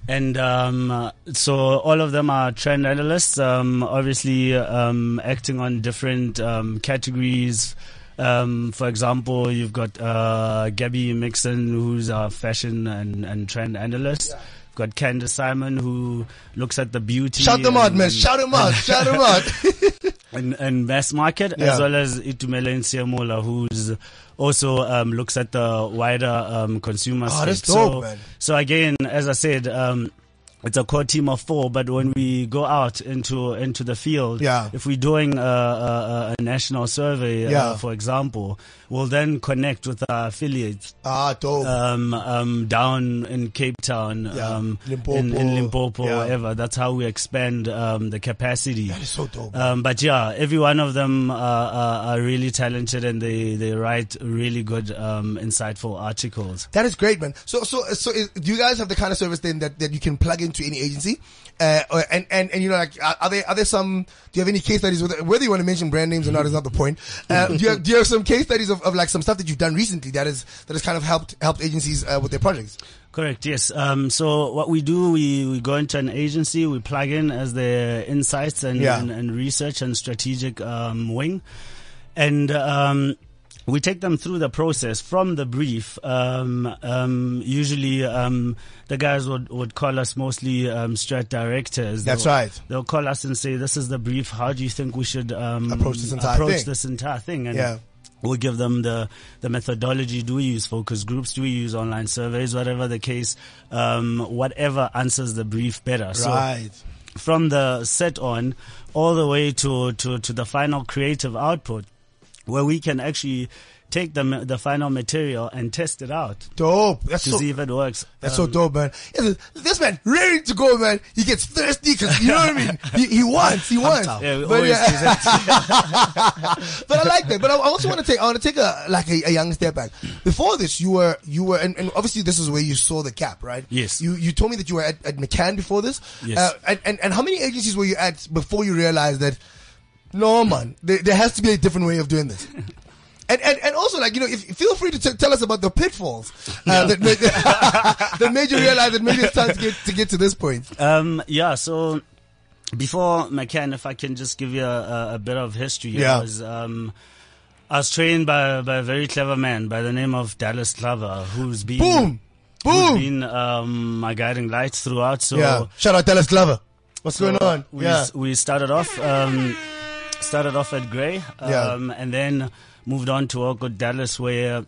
[SPEAKER 7] and um, so all of them are trend analysts, um, obviously um, acting on different um, categories. Um, for example, you've got uh, Gabby Mixon, who's a fashion and, and trend analyst. You've got Candace Simon, who looks at the beauty.
[SPEAKER 5] Shout them out, man. Shout them out. Shout them out.
[SPEAKER 7] and, and mass market,
[SPEAKER 5] Yeah.
[SPEAKER 7] as well as Itumele Nsiamola, who's also um, looks at the wider um, consumer
[SPEAKER 5] Oh, that's
[SPEAKER 7] so,
[SPEAKER 5] dope, man.
[SPEAKER 7] so again, as I said, um, it's a core team of four, but when we go out into into the field,
[SPEAKER 5] Yeah.
[SPEAKER 7] if we're doing a, a, a national survey,
[SPEAKER 5] Yeah.
[SPEAKER 7] uh, for example, we'll then connect with our affiliates
[SPEAKER 5] Ah, dope.
[SPEAKER 7] um, um, down in Cape Town,
[SPEAKER 5] Yeah.
[SPEAKER 7] um,
[SPEAKER 5] Limpopo.
[SPEAKER 7] in, in Limpopo,
[SPEAKER 5] Yeah.
[SPEAKER 7] whatever. That's how we expand um, the capacity.
[SPEAKER 5] that is so dope.
[SPEAKER 7] Um, but yeah, every one of them uh, are, are really talented and they, they write really good, um, insightful articles.
[SPEAKER 5] That is great, man. So, so, so, is, do you guys have the kind of service then that, that you can plug into any agency? Uh, and, and, and you know, like, are, are there, are there some, do you have any case studies with, whether you want to mention brand names or not is not the point. Uh, do you have, do you have some case studies of, of like some stuff that you've done recently that is, that has kind of helped, helped agencies, uh, with their projects?
[SPEAKER 7] Correct. Yes. Um, so what we do, we, we go into an agency, we plug in as the insights and,
[SPEAKER 5] Yeah.
[SPEAKER 7] and, and research and strategic um, wing, and um, we take them through the process from the brief. Um, um, usually, um, the guys would, would call us mostly um, strat directors.
[SPEAKER 5] That's
[SPEAKER 7] They'll-
[SPEAKER 5] right.
[SPEAKER 7] They'll call us and say, "This is the brief. How do you think we should um,
[SPEAKER 5] Approach this entire
[SPEAKER 7] approach
[SPEAKER 5] thing."
[SPEAKER 7] this entire thing?" And
[SPEAKER 5] Yeah.
[SPEAKER 7] We'll give them the, the methodology. Do we use focus groups? Do we use online surveys? Whatever the case, um, whatever answers the brief better. So
[SPEAKER 5] Right.
[SPEAKER 7] from the set on all the way to, to, to the final creative output where we can actually take the, the final material and test it out
[SPEAKER 5] Dope. That's
[SPEAKER 7] to
[SPEAKER 5] so,
[SPEAKER 7] see if it works.
[SPEAKER 5] That's
[SPEAKER 7] Um,
[SPEAKER 5] so dope, man. Yeah, This man ready to go, man. He gets thirsty because you know what I mean. He, he wants, he wants.
[SPEAKER 7] Yeah,
[SPEAKER 5] But yeah. but I like that. But I I also want to take, I want to take a like a, a young step back. Before this, you were, you were, and, and obviously this is where you saw the cap, right?
[SPEAKER 7] Yes.
[SPEAKER 5] You you told me that you were at, at McCann before this.
[SPEAKER 7] Yes.
[SPEAKER 5] Uh, and, and and how many agencies were you at before you realized that? No, man. There, there has to be a different way of doing this. And, and, and also like, you know, if, feel free to t- tell us about the pitfalls, uh, that, made, that made you realize that maybe it's time to get, to get to this point.
[SPEAKER 7] Um, yeah, so before McCann, if I can just give you a, a, a bit of history,
[SPEAKER 5] Yeah.
[SPEAKER 7] I was, um, I was trained by, by a very clever man by the name of Dallas Glover, who's been,
[SPEAKER 5] Boom!
[SPEAKER 7] who's
[SPEAKER 5] Boom!
[SPEAKER 7] been, um, my guiding light throughout. So,
[SPEAKER 5] yeah. Shout out Dallas Glover. What's
[SPEAKER 7] so
[SPEAKER 5] going on?
[SPEAKER 7] We,
[SPEAKER 5] yeah.
[SPEAKER 7] we started off, um, started off at Grey,
[SPEAKER 5] Yeah.
[SPEAKER 7] um, and then moved on to work with Dallas where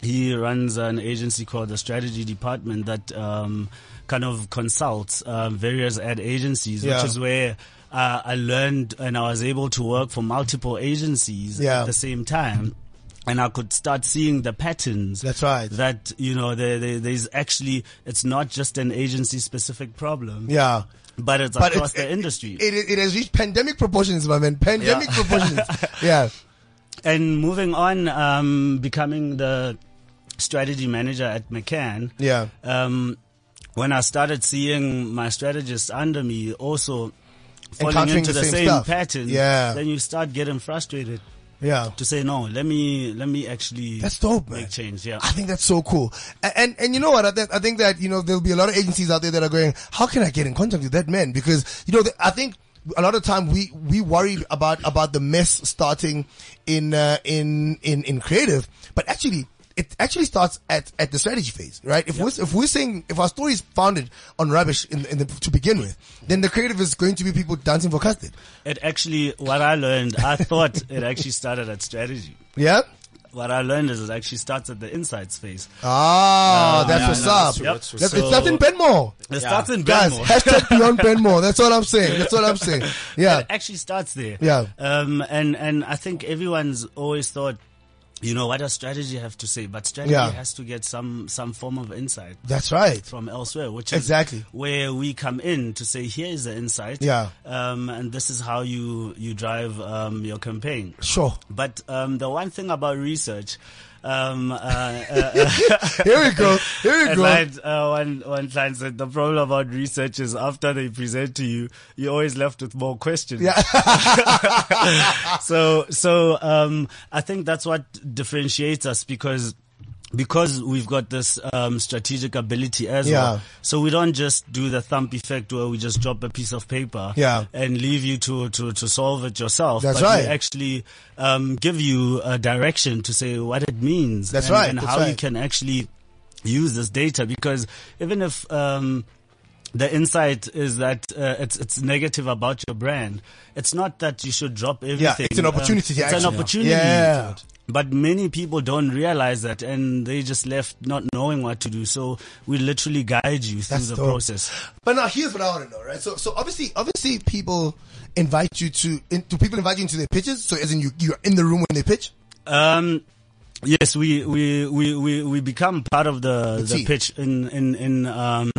[SPEAKER 7] he runs an agency called the Strategy Department that um, kind of consults um, various ad agencies,
[SPEAKER 5] Yeah.
[SPEAKER 7] which is where uh, I learned and I was able to work for multiple agencies
[SPEAKER 5] Yeah.
[SPEAKER 7] at the same time. And I could start seeing the patterns.
[SPEAKER 5] That's right.
[SPEAKER 7] That, you know, there, there, there's actually, it's not just an agency specific problem,
[SPEAKER 5] Yeah.
[SPEAKER 7] But it's
[SPEAKER 5] But
[SPEAKER 7] across
[SPEAKER 5] it's-
[SPEAKER 7] the industry.
[SPEAKER 5] It, it has reached pandemic proportions, my man. Pandemic
[SPEAKER 7] Yeah.
[SPEAKER 5] proportions. Yeah.
[SPEAKER 7] and moving on, um, becoming the strategy manager at McCann.
[SPEAKER 5] Yeah.
[SPEAKER 7] Um, when I started seeing my strategists under me also falling into
[SPEAKER 5] the
[SPEAKER 7] the,
[SPEAKER 5] same
[SPEAKER 7] same, pattern,
[SPEAKER 5] Yeah.
[SPEAKER 7] then you start getting frustrated
[SPEAKER 5] Yeah.
[SPEAKER 7] to say, no, let me, let me actually
[SPEAKER 5] That's dope, man.
[SPEAKER 7] make change. Yeah.
[SPEAKER 5] I think that's so cool. And, and, and you know what? I, th- I think that, you know, there'll be a lot of agencies out there that are going, how can I get in contact with that man? Because, you know, th- I think a lot of time we, we worried about, about the mess starting in, uh, in, in, in creative, but actually, it actually starts at, at the strategy phase, right? If we're, if we're saying, if our story is founded on rubbish in, in the, to begin with, then the creative is going to be people dancing for custard.
[SPEAKER 7] It actually, what I learned, I thought it actually started at strategy.
[SPEAKER 5] Yeah?
[SPEAKER 7] What I learned is it actually starts at the insights phase.
[SPEAKER 5] Ah, that's
[SPEAKER 1] yeah,
[SPEAKER 5] what's
[SPEAKER 1] no,
[SPEAKER 5] up.
[SPEAKER 1] that's true,
[SPEAKER 7] Yep.
[SPEAKER 1] that's true.
[SPEAKER 5] That's,
[SPEAKER 7] So-
[SPEAKER 5] it's nothing Benmore.
[SPEAKER 7] It starts in Benmore.
[SPEAKER 5] Guys, hashtag beyond Benmore. That's all I'm saying. That's all I'm saying. Yeah.
[SPEAKER 7] It actually starts there.
[SPEAKER 5] Yeah.
[SPEAKER 7] Um, and, and I think everyone's always thought, you know, what does strategy have to say? But strategy
[SPEAKER 5] Yeah.
[SPEAKER 7] has to get some, some form of insight
[SPEAKER 5] That's right.
[SPEAKER 7] from elsewhere, which is
[SPEAKER 5] Exactly.
[SPEAKER 7] where we come in to say, here is the insight.
[SPEAKER 5] Yeah.
[SPEAKER 7] Um, and this is how you, you drive, um, your campaign.
[SPEAKER 5] Sure.
[SPEAKER 7] But, um, the one thing about research, um, uh, uh,
[SPEAKER 5] Here we go. Here we go.
[SPEAKER 7] client, uh, one, one client said the problem about research is after they present to you, you're always left with more questions.
[SPEAKER 5] Yeah.
[SPEAKER 7] so, so, um, I think that's what differentiates us because, because we've got this, um, strategic ability as
[SPEAKER 5] Yeah.
[SPEAKER 7] well. So we don't just do the thump effect where we just drop a piece of paper
[SPEAKER 5] Yeah.
[SPEAKER 7] and leave you to, to, to solve it yourself.
[SPEAKER 5] That's
[SPEAKER 7] but
[SPEAKER 5] right.
[SPEAKER 7] we actually, um, give you a direction to say what it means.
[SPEAKER 5] That's
[SPEAKER 7] and,
[SPEAKER 5] right,
[SPEAKER 7] And
[SPEAKER 5] that's
[SPEAKER 7] how you can actually use this data because even if, um, the insight is that uh, it's it's negative about your brand. It's not that you should drop everything.
[SPEAKER 5] it's an opportunity to
[SPEAKER 7] it's an opportunity.
[SPEAKER 5] Yeah.
[SPEAKER 7] But many people don't realize that and they just left not knowing what to do. So we literally guide you through
[SPEAKER 5] That's
[SPEAKER 7] the
[SPEAKER 5] dope.
[SPEAKER 7] process.
[SPEAKER 5] But now here's what I want to know, right? So, so obviously, obviously, people invite you to. In, do people invite you into their pitches? So, as in you, you're in the room when they pitch.
[SPEAKER 7] Um, yes, we, we, we, we, we become part of the,
[SPEAKER 5] The
[SPEAKER 7] the, pitch in, in, in, um,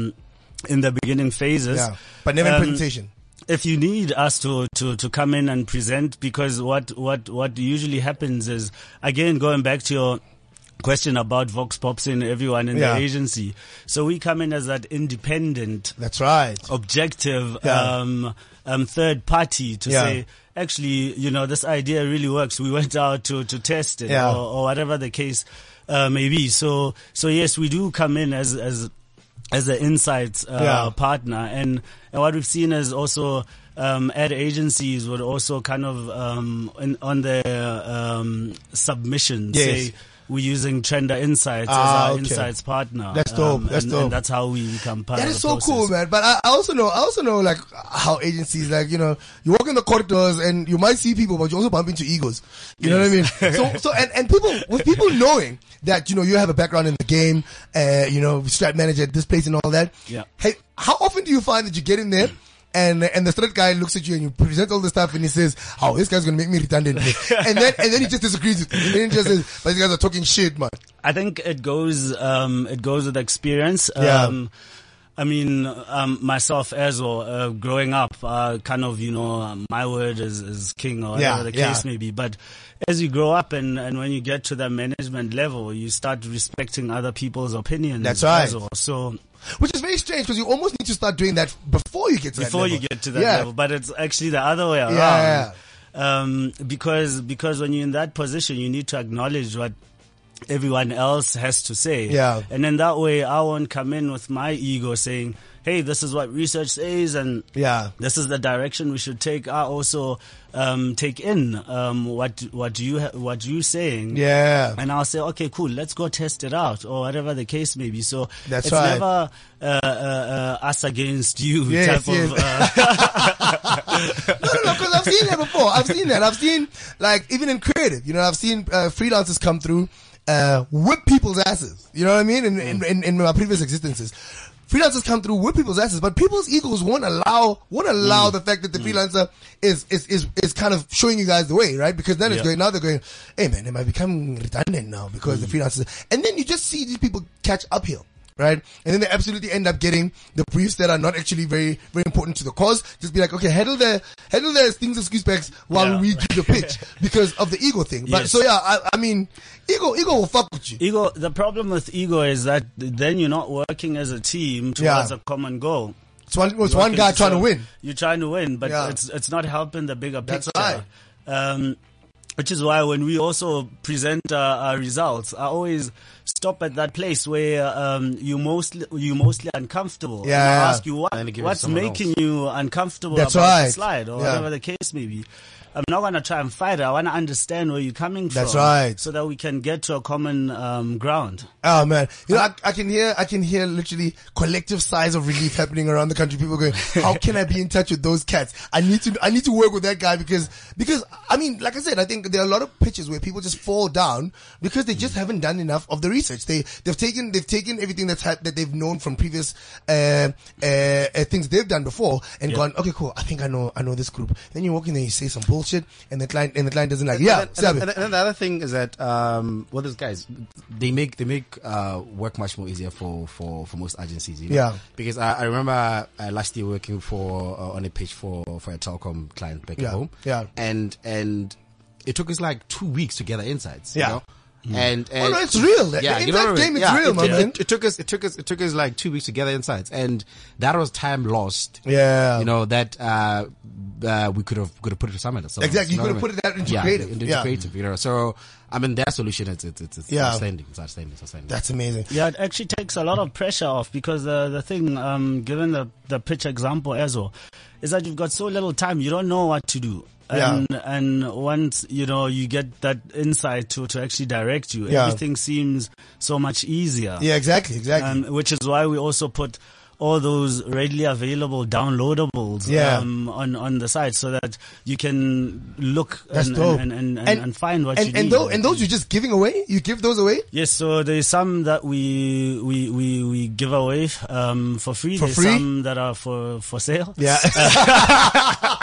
[SPEAKER 7] in the beginning phases.
[SPEAKER 5] Yeah, but never in
[SPEAKER 7] Um,
[SPEAKER 5] presentation.
[SPEAKER 7] If you need us to, to, to come in and present, because what, what, what usually happens is, again, going back to your question about Vox Pops and everyone in
[SPEAKER 5] Yeah.
[SPEAKER 7] the agency. So we come in as that independent,
[SPEAKER 5] That's right.
[SPEAKER 7] objective,
[SPEAKER 5] Yeah.
[SPEAKER 7] um, um, third party to
[SPEAKER 5] Yeah.
[SPEAKER 7] say, actually, you know, this idea really works. We went out to, to test it
[SPEAKER 5] Yeah.
[SPEAKER 7] or, or whatever the case, uh, may be. So, so yes, we do come in as, as, as an insights, uh,
[SPEAKER 5] Yeah.
[SPEAKER 7] partner. And, and what we've seen is also, um, ad agencies would also kind of, um, in, on their, um, submissions
[SPEAKER 5] Yes.
[SPEAKER 7] say, we're using Trender Insights
[SPEAKER 5] Ah,
[SPEAKER 7] as our
[SPEAKER 5] okay.
[SPEAKER 7] insights partner. Um,
[SPEAKER 5] That's dope. That's
[SPEAKER 7] and,
[SPEAKER 5] dope.
[SPEAKER 7] And that's how we become part
[SPEAKER 5] That
[SPEAKER 7] the
[SPEAKER 5] so
[SPEAKER 7] process.
[SPEAKER 5] cool, man. But I, I also know, I also know like how agencies, like, you know, you walk in the corridors and you might see people, but you also bump into egos. You know what I mean? So, so, and, and people, with people knowing that, you know, you have a background in the game, uh, you know, strat manager at this place and all that.
[SPEAKER 7] Yeah.
[SPEAKER 5] Hey, how often do you find that you get in there? And, and the straight guy looks at you and you present all the stuff and he says, oh, this guy's gonna make me redundant. and then, and then he just disagrees with you. And then he just says, but these guys are talking shit, man.
[SPEAKER 7] I think it goes um, it goes with experience.
[SPEAKER 5] Yeah.
[SPEAKER 7] Um, I mean, um, myself as well, uh, growing up, uh, kind of, you know, um, my word is, is king or whatever
[SPEAKER 5] Yeah,
[SPEAKER 7] the
[SPEAKER 5] yeah.
[SPEAKER 7] case may be. But as you grow up and, and when you get to the management level, you start respecting other people's opinions.
[SPEAKER 5] That's right.
[SPEAKER 7] as well. So
[SPEAKER 5] Which is very strange because you almost need to start doing that before you get to
[SPEAKER 7] before
[SPEAKER 5] that level.
[SPEAKER 7] Before you get to that
[SPEAKER 5] yeah.
[SPEAKER 7] level, but it's actually the other way around.
[SPEAKER 5] Yeah,
[SPEAKER 7] Um, because, because when you're in that position, you need to acknowledge what everyone else has to say.
[SPEAKER 5] Yeah.
[SPEAKER 7] And then that way I won't come in with my ego saying, Hey, this is what research says and
[SPEAKER 5] Yeah.
[SPEAKER 7] this is the direction we should take. I also, um, take in, um, what, what you, ha- what you saying.
[SPEAKER 5] Yeah.
[SPEAKER 7] And I'll say, okay, cool, let's go test it out, or whatever the case may be. So
[SPEAKER 5] That's
[SPEAKER 7] it's
[SPEAKER 5] right.
[SPEAKER 7] never uh, uh, uh, us against you
[SPEAKER 5] Yes,
[SPEAKER 7] type
[SPEAKER 5] yes.
[SPEAKER 7] of. Uh,
[SPEAKER 5] no, no, no, because I've seen that before. I've seen that. I've seen, like, even in creative, you know, I've seen uh, freelancers come through, uh, whip people's asses. You know what I mean? In, in, in, in my previous existences. Freelancers come through, with people's asses, but people's egos won't allow, won't allow mm. the fact that the mm. freelancer is, is, is, is kind of showing you guys the way, right? Because then it's
[SPEAKER 7] Yeah.
[SPEAKER 5] going, now they're going, hey man, am I becoming redundant now because the mm. freelancers, and then you just see these people catch uphill. Right? And then they absolutely end up getting the briefs that are not actually very, very important to the cause. Just be like, okay, handle the, handle the things and squeeze packs while
[SPEAKER 7] Yeah.
[SPEAKER 5] we do the pitch because of the ego thing. But
[SPEAKER 7] Yes.
[SPEAKER 5] so yeah, I, I mean, ego, ego will fuck with you.
[SPEAKER 7] ego. The problem with ego is that then you're not working as a team towards
[SPEAKER 5] Yeah.
[SPEAKER 7] a common goal.
[SPEAKER 5] It's one, it's one guy trying to win.
[SPEAKER 7] You're trying to win, but
[SPEAKER 5] Yeah.
[SPEAKER 7] it's it's not helping the bigger
[SPEAKER 5] That's
[SPEAKER 7] picture. Um, which is why when we also present uh, our results, I always stop at that place where um, you mostly you mostly uncomfortable. And
[SPEAKER 5] Yeah.
[SPEAKER 7] I ask you what
[SPEAKER 1] And then give it to
[SPEAKER 7] what's
[SPEAKER 1] someone
[SPEAKER 7] making you uncomfortable
[SPEAKER 5] That's
[SPEAKER 7] about
[SPEAKER 5] right.
[SPEAKER 7] the slide or
[SPEAKER 5] Yeah.
[SPEAKER 7] whatever the case may be. I'm not gonna try and fight it. I wanna understand where you're coming
[SPEAKER 5] That's
[SPEAKER 7] from.
[SPEAKER 5] right.
[SPEAKER 7] So that we can get to a common um, ground.
[SPEAKER 5] Oh man, you know, I, I can hear, I can hear literally collective sighs of relief happening around the country. People going, how can I be in touch with those cats? I need to, I need to work with that guy because, because, I mean, like I said, I think there are a lot of pitches where people just fall down because they just haven't done enough of the research. They, they've taken, they've taken everything that's had, that they've known from previous, uh, uh, uh, things they've done before and gone, okay, cool. I think I know, I know this group. Then you walk in there, you say some bullshit and the client, and the client doesn't like, yeah,
[SPEAKER 1] and, then- and, then- and the other thing is that um, well, those guys they make they make uh, work much more easier for for for most agencies. You know?
[SPEAKER 5] Yeah.
[SPEAKER 1] Because I, I remember uh, last year working for uh, on a pitch for for a telecom client back
[SPEAKER 5] Yeah,
[SPEAKER 1] at home.
[SPEAKER 5] yeah.
[SPEAKER 1] And and it took us like two weeks to gather insights.
[SPEAKER 5] Yeah.
[SPEAKER 1] You know? And, and
[SPEAKER 5] Oh, no, it's real.
[SPEAKER 1] Yeah,
[SPEAKER 5] the
[SPEAKER 1] you know
[SPEAKER 5] insight
[SPEAKER 1] what I mean?
[SPEAKER 5] game is
[SPEAKER 1] Yeah,
[SPEAKER 5] real,
[SPEAKER 1] it,
[SPEAKER 5] my
[SPEAKER 1] it,
[SPEAKER 5] man.
[SPEAKER 1] It, it took us, it took us, it took us like two weeks to gather insights, and that was time lost.
[SPEAKER 5] Yeah.
[SPEAKER 1] you know that uh, uh, we could have could have put it to someone else.
[SPEAKER 5] Exactly, you
[SPEAKER 1] know
[SPEAKER 5] could have
[SPEAKER 1] I
[SPEAKER 5] put it out into
[SPEAKER 1] yeah,
[SPEAKER 5] creative.
[SPEAKER 1] into
[SPEAKER 5] Yeah.
[SPEAKER 1] creative. You know, so I mean, their solution is it's it's, it's
[SPEAKER 5] Yeah.
[SPEAKER 1] outstanding. It's outstanding. It's outstanding.
[SPEAKER 5] That's amazing.
[SPEAKER 7] Yeah, it actually takes a lot of pressure off because the the thing, um, given the the pitch example as well, is that you've got so little time, you don't know what to do.
[SPEAKER 5] Yeah.
[SPEAKER 7] And and once you know you get that insight to to actually direct you,
[SPEAKER 5] Yeah.
[SPEAKER 7] everything seems so much easier.
[SPEAKER 5] Yeah, exactly, exactly.
[SPEAKER 7] Um, which is why we also put all those readily available downloadables
[SPEAKER 5] Yeah.
[SPEAKER 7] um, on on the site so that you can look and, and, and, and, and, find what
[SPEAKER 5] and,
[SPEAKER 7] you
[SPEAKER 5] and
[SPEAKER 7] need.
[SPEAKER 5] Those, and those you're just giving away? You give those away?
[SPEAKER 7] Yes, so there's some that we we we, we give away um, for free.
[SPEAKER 5] For
[SPEAKER 7] there's
[SPEAKER 5] free?
[SPEAKER 7] some that are for for sale.
[SPEAKER 5] Yeah.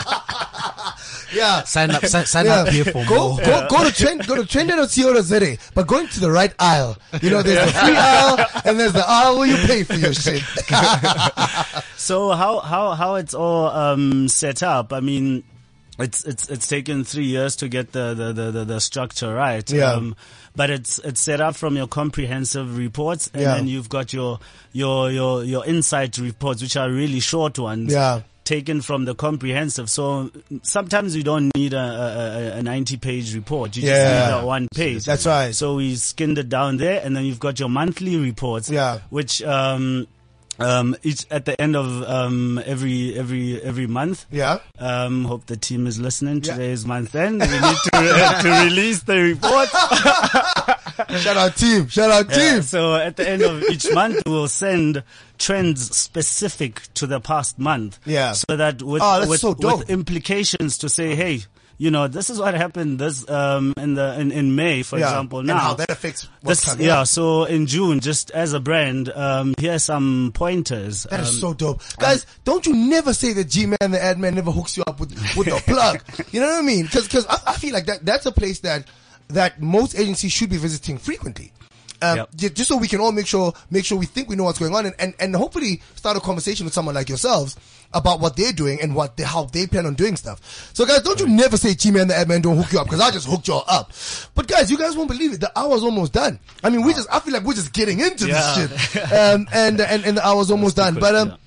[SPEAKER 5] yeah.
[SPEAKER 1] Sign up, sign, sign
[SPEAKER 5] Yeah.
[SPEAKER 1] up here for
[SPEAKER 5] Go,
[SPEAKER 1] more.
[SPEAKER 5] go, go to trend, go to trend.co.za, but going to the right aisle. You know, there's the free aisle and there's the aisle where you pay for your shit.
[SPEAKER 7] So how how how it's all um, set up? I mean, it's it's it's taken three years to get the the the, the, the structure right.
[SPEAKER 5] Yeah.
[SPEAKER 7] Um, but it's it's set up from your comprehensive reports, and
[SPEAKER 5] Yeah.
[SPEAKER 7] then you've got your your your your insight reports, which are really short ones.
[SPEAKER 5] Yeah.
[SPEAKER 7] Taken from the comprehensive, so sometimes you don't need a, a, a 90 page report. You
[SPEAKER 5] Yeah.
[SPEAKER 7] just need a one page.
[SPEAKER 5] That's right.
[SPEAKER 7] So we skinned it down there, and then you've got your monthly reports.
[SPEAKER 5] Yeah.
[SPEAKER 7] Which um, um, each at the end of um, every every every month.
[SPEAKER 5] Yeah.
[SPEAKER 7] Um, hope the team is listening.
[SPEAKER 5] Yeah.
[SPEAKER 7] Today is month end. We need to uh, to release the report.
[SPEAKER 5] Shout out team. Shout out
[SPEAKER 7] Yeah,
[SPEAKER 5] team.
[SPEAKER 7] so at the end of each month, we'll send trends specific to the past month.
[SPEAKER 5] Yeah.
[SPEAKER 7] So that with
[SPEAKER 5] Oh,
[SPEAKER 7] with,
[SPEAKER 5] so
[SPEAKER 7] with implications to say, hey, you know, this is what happened this um in the in, in May, for
[SPEAKER 5] Yeah.
[SPEAKER 7] example.
[SPEAKER 5] And
[SPEAKER 7] Now
[SPEAKER 5] how that affects what's
[SPEAKER 7] this,
[SPEAKER 5] coming
[SPEAKER 7] yeah.
[SPEAKER 5] up.
[SPEAKER 7] So in June, just as a brand, um, here's some pointers.
[SPEAKER 5] That is
[SPEAKER 7] Um,
[SPEAKER 5] so dope. Guys, don't you never say that G-Man, the ad man, never hooks you up with, with the plug. You know what I mean? Cause, cause I, I feel like that, that's a place that, that most agencies should be visiting frequently. Um,
[SPEAKER 7] Yep.
[SPEAKER 5] ju- just so we can all make sure, make sure we think we know what's going on and, and, and hopefully start a conversation with someone like yourselves about what they're doing and what they, how they plan on doing stuff. So guys, don't you never say G-Man, the ad man don't hook you up because I just hooked y'all up. But guys, you guys won't believe it. The hour's almost done. I mean, we just, I feel like we're just getting into
[SPEAKER 7] Yeah.
[SPEAKER 5] this shit. Um, and, and, and the hour's almost done. But, um.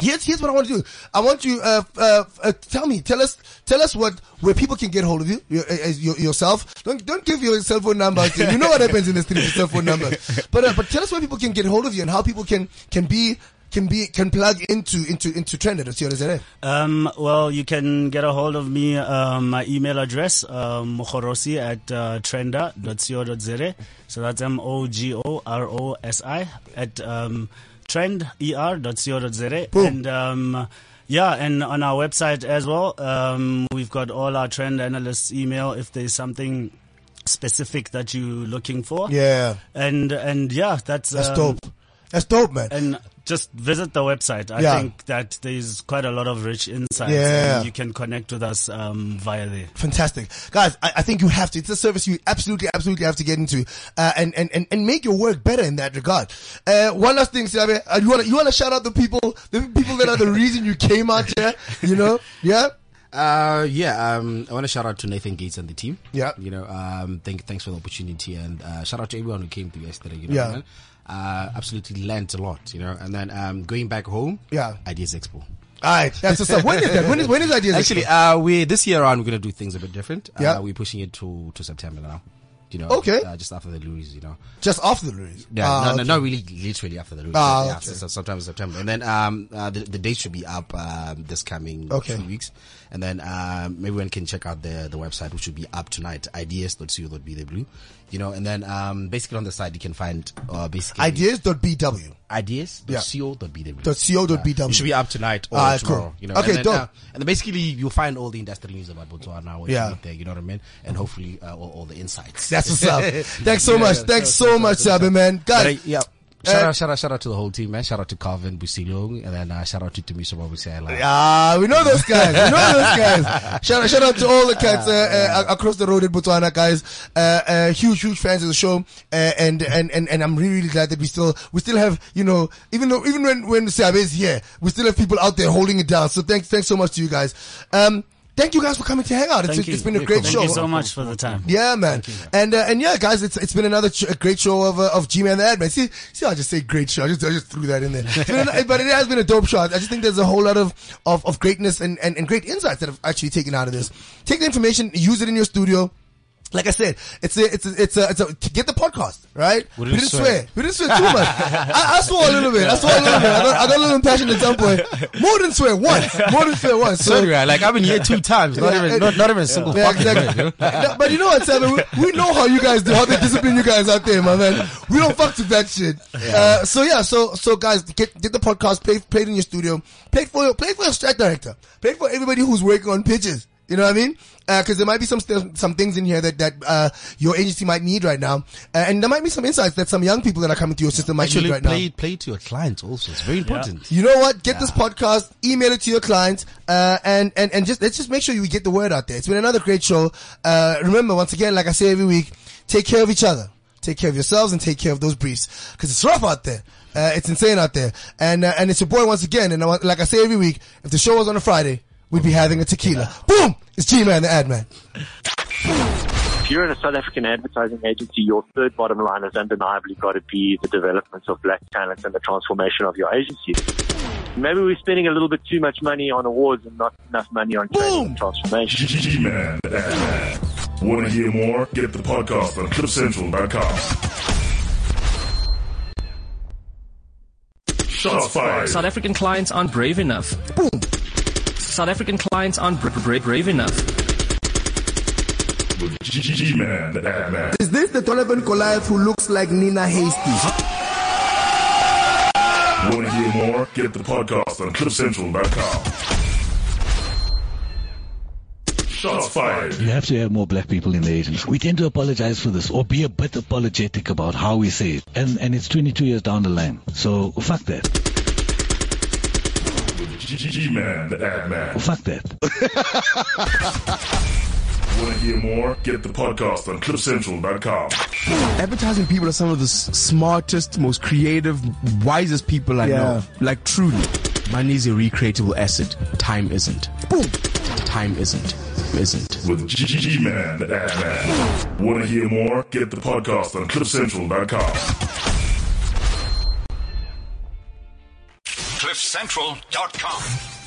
[SPEAKER 5] Here's here's what I want to do. I want you uh, uh, uh tell me tell us tell us what where people can get hold of you, your, uh, your yourself. Don't don't give your cell phone number. You know what happens in the street with cell phone numbers. But uh, but tell us where people can get hold of you and how people can can be can be can plug into into into Trender.
[SPEAKER 7] Um, well, you can get a hold of me. Um, my email address, um, mogorosi at uh, trender.co.za. So that's M O G O R O S I at um, trend.er.co.za.
[SPEAKER 5] Boom.
[SPEAKER 7] And um, yeah, and on our website as well, um, we've got all our trend analysts' email if there's something specific that you're looking for.
[SPEAKER 5] Yeah,
[SPEAKER 7] And and yeah, that's
[SPEAKER 5] that's
[SPEAKER 7] um,
[SPEAKER 5] dope. That's dope, man.
[SPEAKER 7] and just visit the website. I
[SPEAKER 5] Yeah.
[SPEAKER 7] think that there's quite a lot of rich insights.
[SPEAKER 5] Yeah.
[SPEAKER 7] And you can connect with us um, via there.
[SPEAKER 5] Fantastic. Guys, I, I think you have to. It's a service you absolutely, absolutely have to get into, uh, and, and, and, and make your work better in that regard. Uh, one last thing, Siabe, uh, you wanna, you wanna shout out the people, the people that are the reason you came out here, you know? Yeah?
[SPEAKER 1] Uh, yeah, um, I want to shout out to Nathan Gates and the team.
[SPEAKER 5] Yeah.
[SPEAKER 1] You know, um, thank, thanks for the opportunity and, uh, shout out to everyone who came through yesterday, you know,
[SPEAKER 5] Yeah.
[SPEAKER 1] man. Uh, absolutely learned a lot, you know, and then, um, going back home.
[SPEAKER 5] Yeah.
[SPEAKER 1] Ideas Expo.
[SPEAKER 5] Alright, that's what's up. When is that? When is, when is Ideas
[SPEAKER 1] Actually,
[SPEAKER 5] Expo?
[SPEAKER 1] uh, we, this year around, we're going to do things a bit different.
[SPEAKER 5] Yeah.
[SPEAKER 1] Uh, we're pushing it to, to September now. You know,
[SPEAKER 5] Okay.
[SPEAKER 1] uh, just after the Loeries, you know.
[SPEAKER 5] Just after the release.
[SPEAKER 1] Yeah,
[SPEAKER 5] Ah,
[SPEAKER 1] no, no,
[SPEAKER 5] okay.
[SPEAKER 1] not really, literally after the Loeries.
[SPEAKER 5] Ah,
[SPEAKER 1] yeah,
[SPEAKER 5] okay.
[SPEAKER 1] so, so sometime in September, and then um, uh, the, the date should be up um, this coming
[SPEAKER 5] Okay.
[SPEAKER 1] few weeks, and then um, everyone can check out the the website, which should be up tonight. Ideas.co.bw, you know, and then um, basically on the side you can find uh, basically
[SPEAKER 5] Ideas.bw.
[SPEAKER 1] ideas.co.bw.
[SPEAKER 5] Dot co.bw.
[SPEAKER 1] It should be up tonight or
[SPEAKER 5] Ah,
[SPEAKER 1] tomorrow.
[SPEAKER 5] cool.
[SPEAKER 1] You know,
[SPEAKER 5] Okay,
[SPEAKER 1] and then,
[SPEAKER 5] dope.
[SPEAKER 1] uh, and then basically you'll find all the industry news about Botswana.
[SPEAKER 5] Yeah.
[SPEAKER 1] you there, you know what I mean, and hopefully uh, all, all the insights.
[SPEAKER 5] That's what's up. Thanks so
[SPEAKER 1] Yeah,
[SPEAKER 5] much.
[SPEAKER 1] yeah,
[SPEAKER 5] Thanks
[SPEAKER 1] so-
[SPEAKER 5] so much, Siabe, man.
[SPEAKER 1] But, uh,
[SPEAKER 5] Guys,
[SPEAKER 1] yeah. Shout
[SPEAKER 5] Uh,
[SPEAKER 1] out, shout out, shout out to the whole team, man. Shout out to Calvin Busilong, and then uh, shout out to Tumiso Babusela.
[SPEAKER 5] Ah, we know those guys. We know those guys. Shout out, shout out to all the cats uh, uh, across the road in Botswana, guys. Uh, uh, huge, huge fans of the show, uh, and and and and I'm really, really glad that we still we still have you know even though even when when Sabe is here, we still have people out there holding it down. So thanks, thanks so much to you guys. Um, thank you guys for coming to hang out. It's, it's been a great show.
[SPEAKER 7] Thank you so much for the time.
[SPEAKER 5] Yeah, man. And uh, and yeah, guys, it's it's been another ch- a great show of uh, of G Man the Ad Man. See, see, I just say great show. I just I just threw that in there. An- but it has been a dope show. I just think there's a whole lot of of, of greatness and, and and great insights that have actually taken out of this. Take the information, use it in your studio. Like I said, it's a, it's a, it's a, it's a, to get the podcast, right?
[SPEAKER 1] We
[SPEAKER 5] We
[SPEAKER 1] didn't
[SPEAKER 5] didn't,
[SPEAKER 1] swear.
[SPEAKER 5] swear. We didn't swear too much. I, I swore a little bit. I swore a little bit. I got, I got a little impassioned at some point. More than swear once. More than swear once. So,
[SPEAKER 1] Sorry, right? Like I've been here two times, not
[SPEAKER 5] Yeah,
[SPEAKER 1] even not, not even a single
[SPEAKER 5] yeah, exactly.
[SPEAKER 1] word.
[SPEAKER 5] No, but you know what, Simon? We, we know how you guys do, how they discipline you guys out there, my man. We don't fuck with that shit. Uh, so yeah, so so guys, get get the podcast, play play it in your studio, play for your play for your strat director, play for everybody who's working on pitches. You know what I mean? Because there might be some st- some things in here that that uh, your agency might need right now, uh, and there might be some insights that some young people that are coming to your system might
[SPEAKER 1] Actually,
[SPEAKER 5] need right
[SPEAKER 1] play
[SPEAKER 5] now.
[SPEAKER 1] play to your clients also. It's very important.
[SPEAKER 5] You know what? Get this podcast, email it to your clients, uh, and, and, and just, let's just make sure you get the word out there. It's been another great show. Uh, remember, once again, like I say every week, take care of each other. Take care of yourselves and take care of those briefs. Cause it's rough out there. Uh, it's insane out there. And, uh, and it's your boy once again. And I like I say every week, if the show was on a Friday, we'd be having a tequila. Boom! It's G-Man, the ad man.
[SPEAKER 2] If you're in a South African advertising agency, your third bottom line has undeniably got to be the development of black talent and the transformation of your agency. Maybe we're spending a little bit too much money on awards and not enough money on training and transformation.
[SPEAKER 3] G-Man, the ad man. Want to hear more? Get the podcast on cliffcentral.com. Shots fired.
[SPEAKER 4] South African clients aren't brave enough.
[SPEAKER 5] Boom!
[SPEAKER 4] South African clients aren't bra- bra- brave enough.
[SPEAKER 3] With G-Man, the ad.
[SPEAKER 5] Is this the Donovan Goliath who looks like Nina Hastie?
[SPEAKER 3] Want to hear more? Get the podcast on cliffcentral.com. Shots fired.
[SPEAKER 6] You have to have more black people in the agency. We tend to apologize for this or be a bit apologetic about how we say it. And, and it's 22 years down the line. So fuck that.
[SPEAKER 3] G-Man, the ad man.
[SPEAKER 6] Fuck that.
[SPEAKER 3] Want to hear more? Get the podcast on cliffcentral.com.
[SPEAKER 8] advertising people are some of the s- smartest, most creative, wisest people I
[SPEAKER 5] Yeah.
[SPEAKER 8] know. Like truly. Money is a recreatable asset. Time isn't. Boom. Time isn't. Isn't.
[SPEAKER 3] With G-Man, the ad man. Want to hear more? Get the podcast on cliffcentral.com.
[SPEAKER 9] CliffCentral.com.